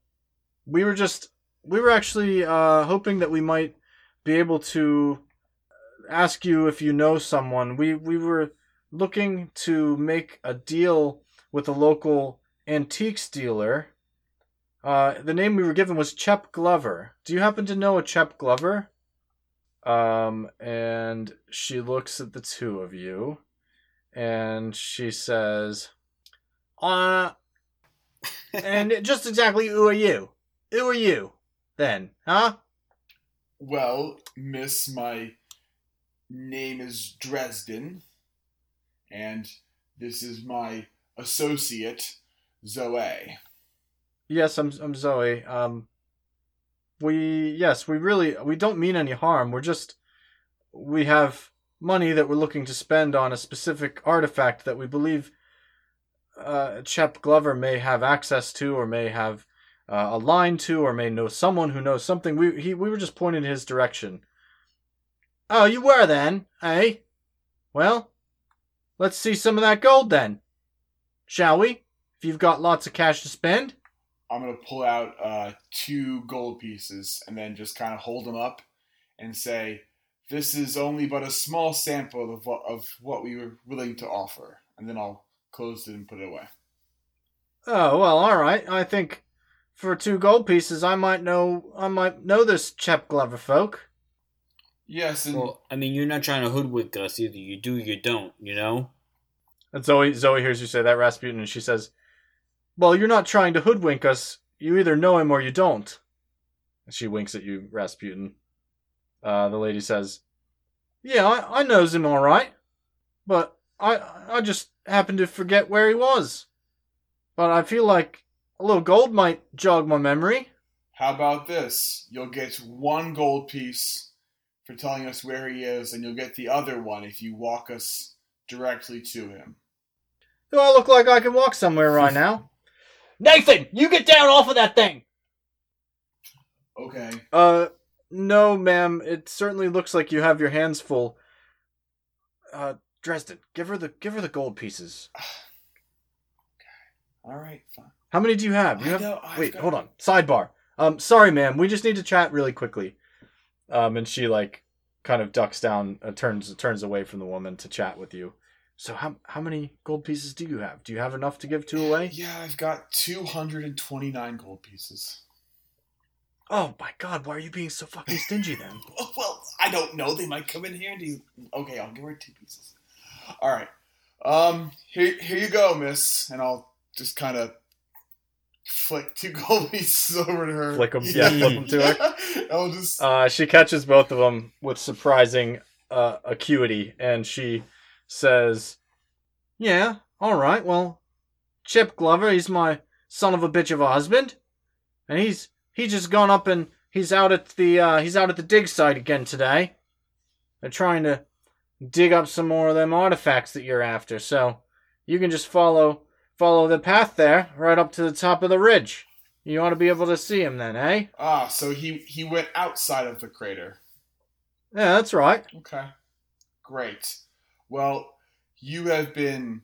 [SPEAKER 4] we were just, we were actually uh, hoping that we might be able to ask you if you know someone. We we were looking to make a deal with a local antiques dealer. Uh, the name we were given was Chep Glover. Do you happen to know a Chep Glover? Um, and she looks at the two of you, and she says, "Uh, and just exactly who are you? Who are you? Then, huh?"
[SPEAKER 3] Well, miss, my name is Dresden, and this is my associate, Zoe.
[SPEAKER 4] Yes, I'm I'm Zoe. Um we yes, we really we don't mean any harm. We're just we have money that we're looking to spend on a specific artifact that we believe uh Chep Glover may have access to or may have uh, a line to or may know someone who knows something. We he we were just pointing in his direction. Oh, you were then, eh? Well, let's see some of that gold then. Shall we? If you've got lots of cash to spend.
[SPEAKER 3] I'm gonna pull out uh, two gold pieces and then just kind of hold them up and say, "This is only but a small sample of what, of what we were willing to offer." And then I'll close it and put it away.
[SPEAKER 4] Oh well, all right. I think for two gold pieces, I might know. I might know this Chep Glover folk.
[SPEAKER 3] Yes, and
[SPEAKER 10] Well, I mean, you're not trying to hoodwink us. Either you do, you don't. You know.
[SPEAKER 4] And Zoe, Zoe hears you say that Rasputin, and she says, "Well, you're not trying to hoodwink us. You either know him or you don't." And she winks at you, Rasputin. Uh, the lady says, "Yeah, I, I knows him all right, but I I just happened to forget where he was. But I feel like a little gold might jog my memory."
[SPEAKER 3] how about this? You'll get one gold piece for telling us where he is, and you'll get the other one if you walk us directly to him.
[SPEAKER 4] Do I look like I can walk somewhere right now? Nathan, you get down off of that thing.
[SPEAKER 3] Okay.
[SPEAKER 4] Uh, no, ma'am. It certainly looks like you have your hands full. Uh, Dresden, give her the give her the gold pieces.
[SPEAKER 3] All right. Fine.
[SPEAKER 4] How many do you have? You have.
[SPEAKER 3] know,
[SPEAKER 4] Wait,
[SPEAKER 3] got-
[SPEAKER 4] hold on. Sidebar. Um, sorry, ma'am. We just need to chat really quickly. Um, and she like kind of ducks down, uh, turns turns away from the woman to chat with you. So how how many gold pieces do you have? Do you have enough to give two away?
[SPEAKER 3] Yeah, I've got 229 gold pieces.
[SPEAKER 4] Oh my God! Why are you being so fucking stingy then?
[SPEAKER 3] Well, I don't know. They might come in handy. Okay, I'll give her two pieces. All right. Um, here, here you go, miss. And I'll just kind of flick two gold pieces over to her.
[SPEAKER 4] Flick 'em- yeah, them to her.
[SPEAKER 3] I'll just.
[SPEAKER 4] Uh, she catches both of them with surprising uh, acuity, and she says, "Yeah, all right. Well, Chip Glover, he's my son of a bitch of a husband, and he's he's just gone up and he's out at the uh, he's out at the dig site again today. They're trying to dig up some more of them artifacts that you're after. So you can just follow follow the path there, right up to the top of the ridge. You want to be able to see him then, eh?
[SPEAKER 3] Ah, so he he went outside of the crater.
[SPEAKER 4] Yeah, that's right."
[SPEAKER 3] Okay. Great. Well, you have been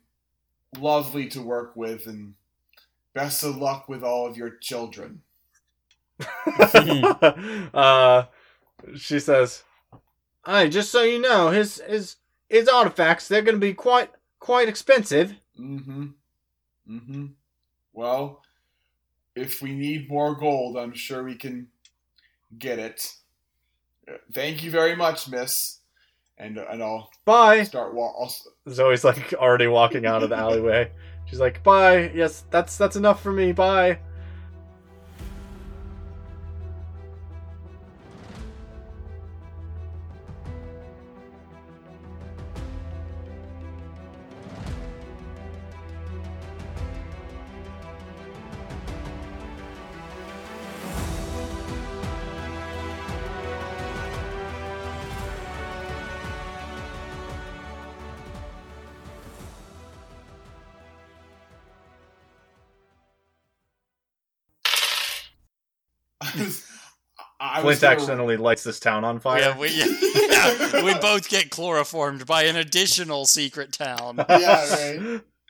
[SPEAKER 3] lovely to work with, and best of luck with all of your children.
[SPEAKER 4] uh, she says, "Hey, just so you know, his his his artifacts they're going to be quite quite expensive."
[SPEAKER 3] Mm-hmm. Mm-hmm. Well, if we need more gold, I'm sure we can get it. Uh, Thank you very much, Miss. And and I'll
[SPEAKER 4] Bye.
[SPEAKER 3] start walk. I'll,
[SPEAKER 4] Zoe's like already walking out of the alleyway. She's like, "Bye. Yes, that's that's enough for me. Bye." Flint
[SPEAKER 3] gonna-
[SPEAKER 4] accidentally lights this town on fire.
[SPEAKER 2] Yeah, we yeah, we both get chloroformed by an additional secret town.
[SPEAKER 3] Yeah, right.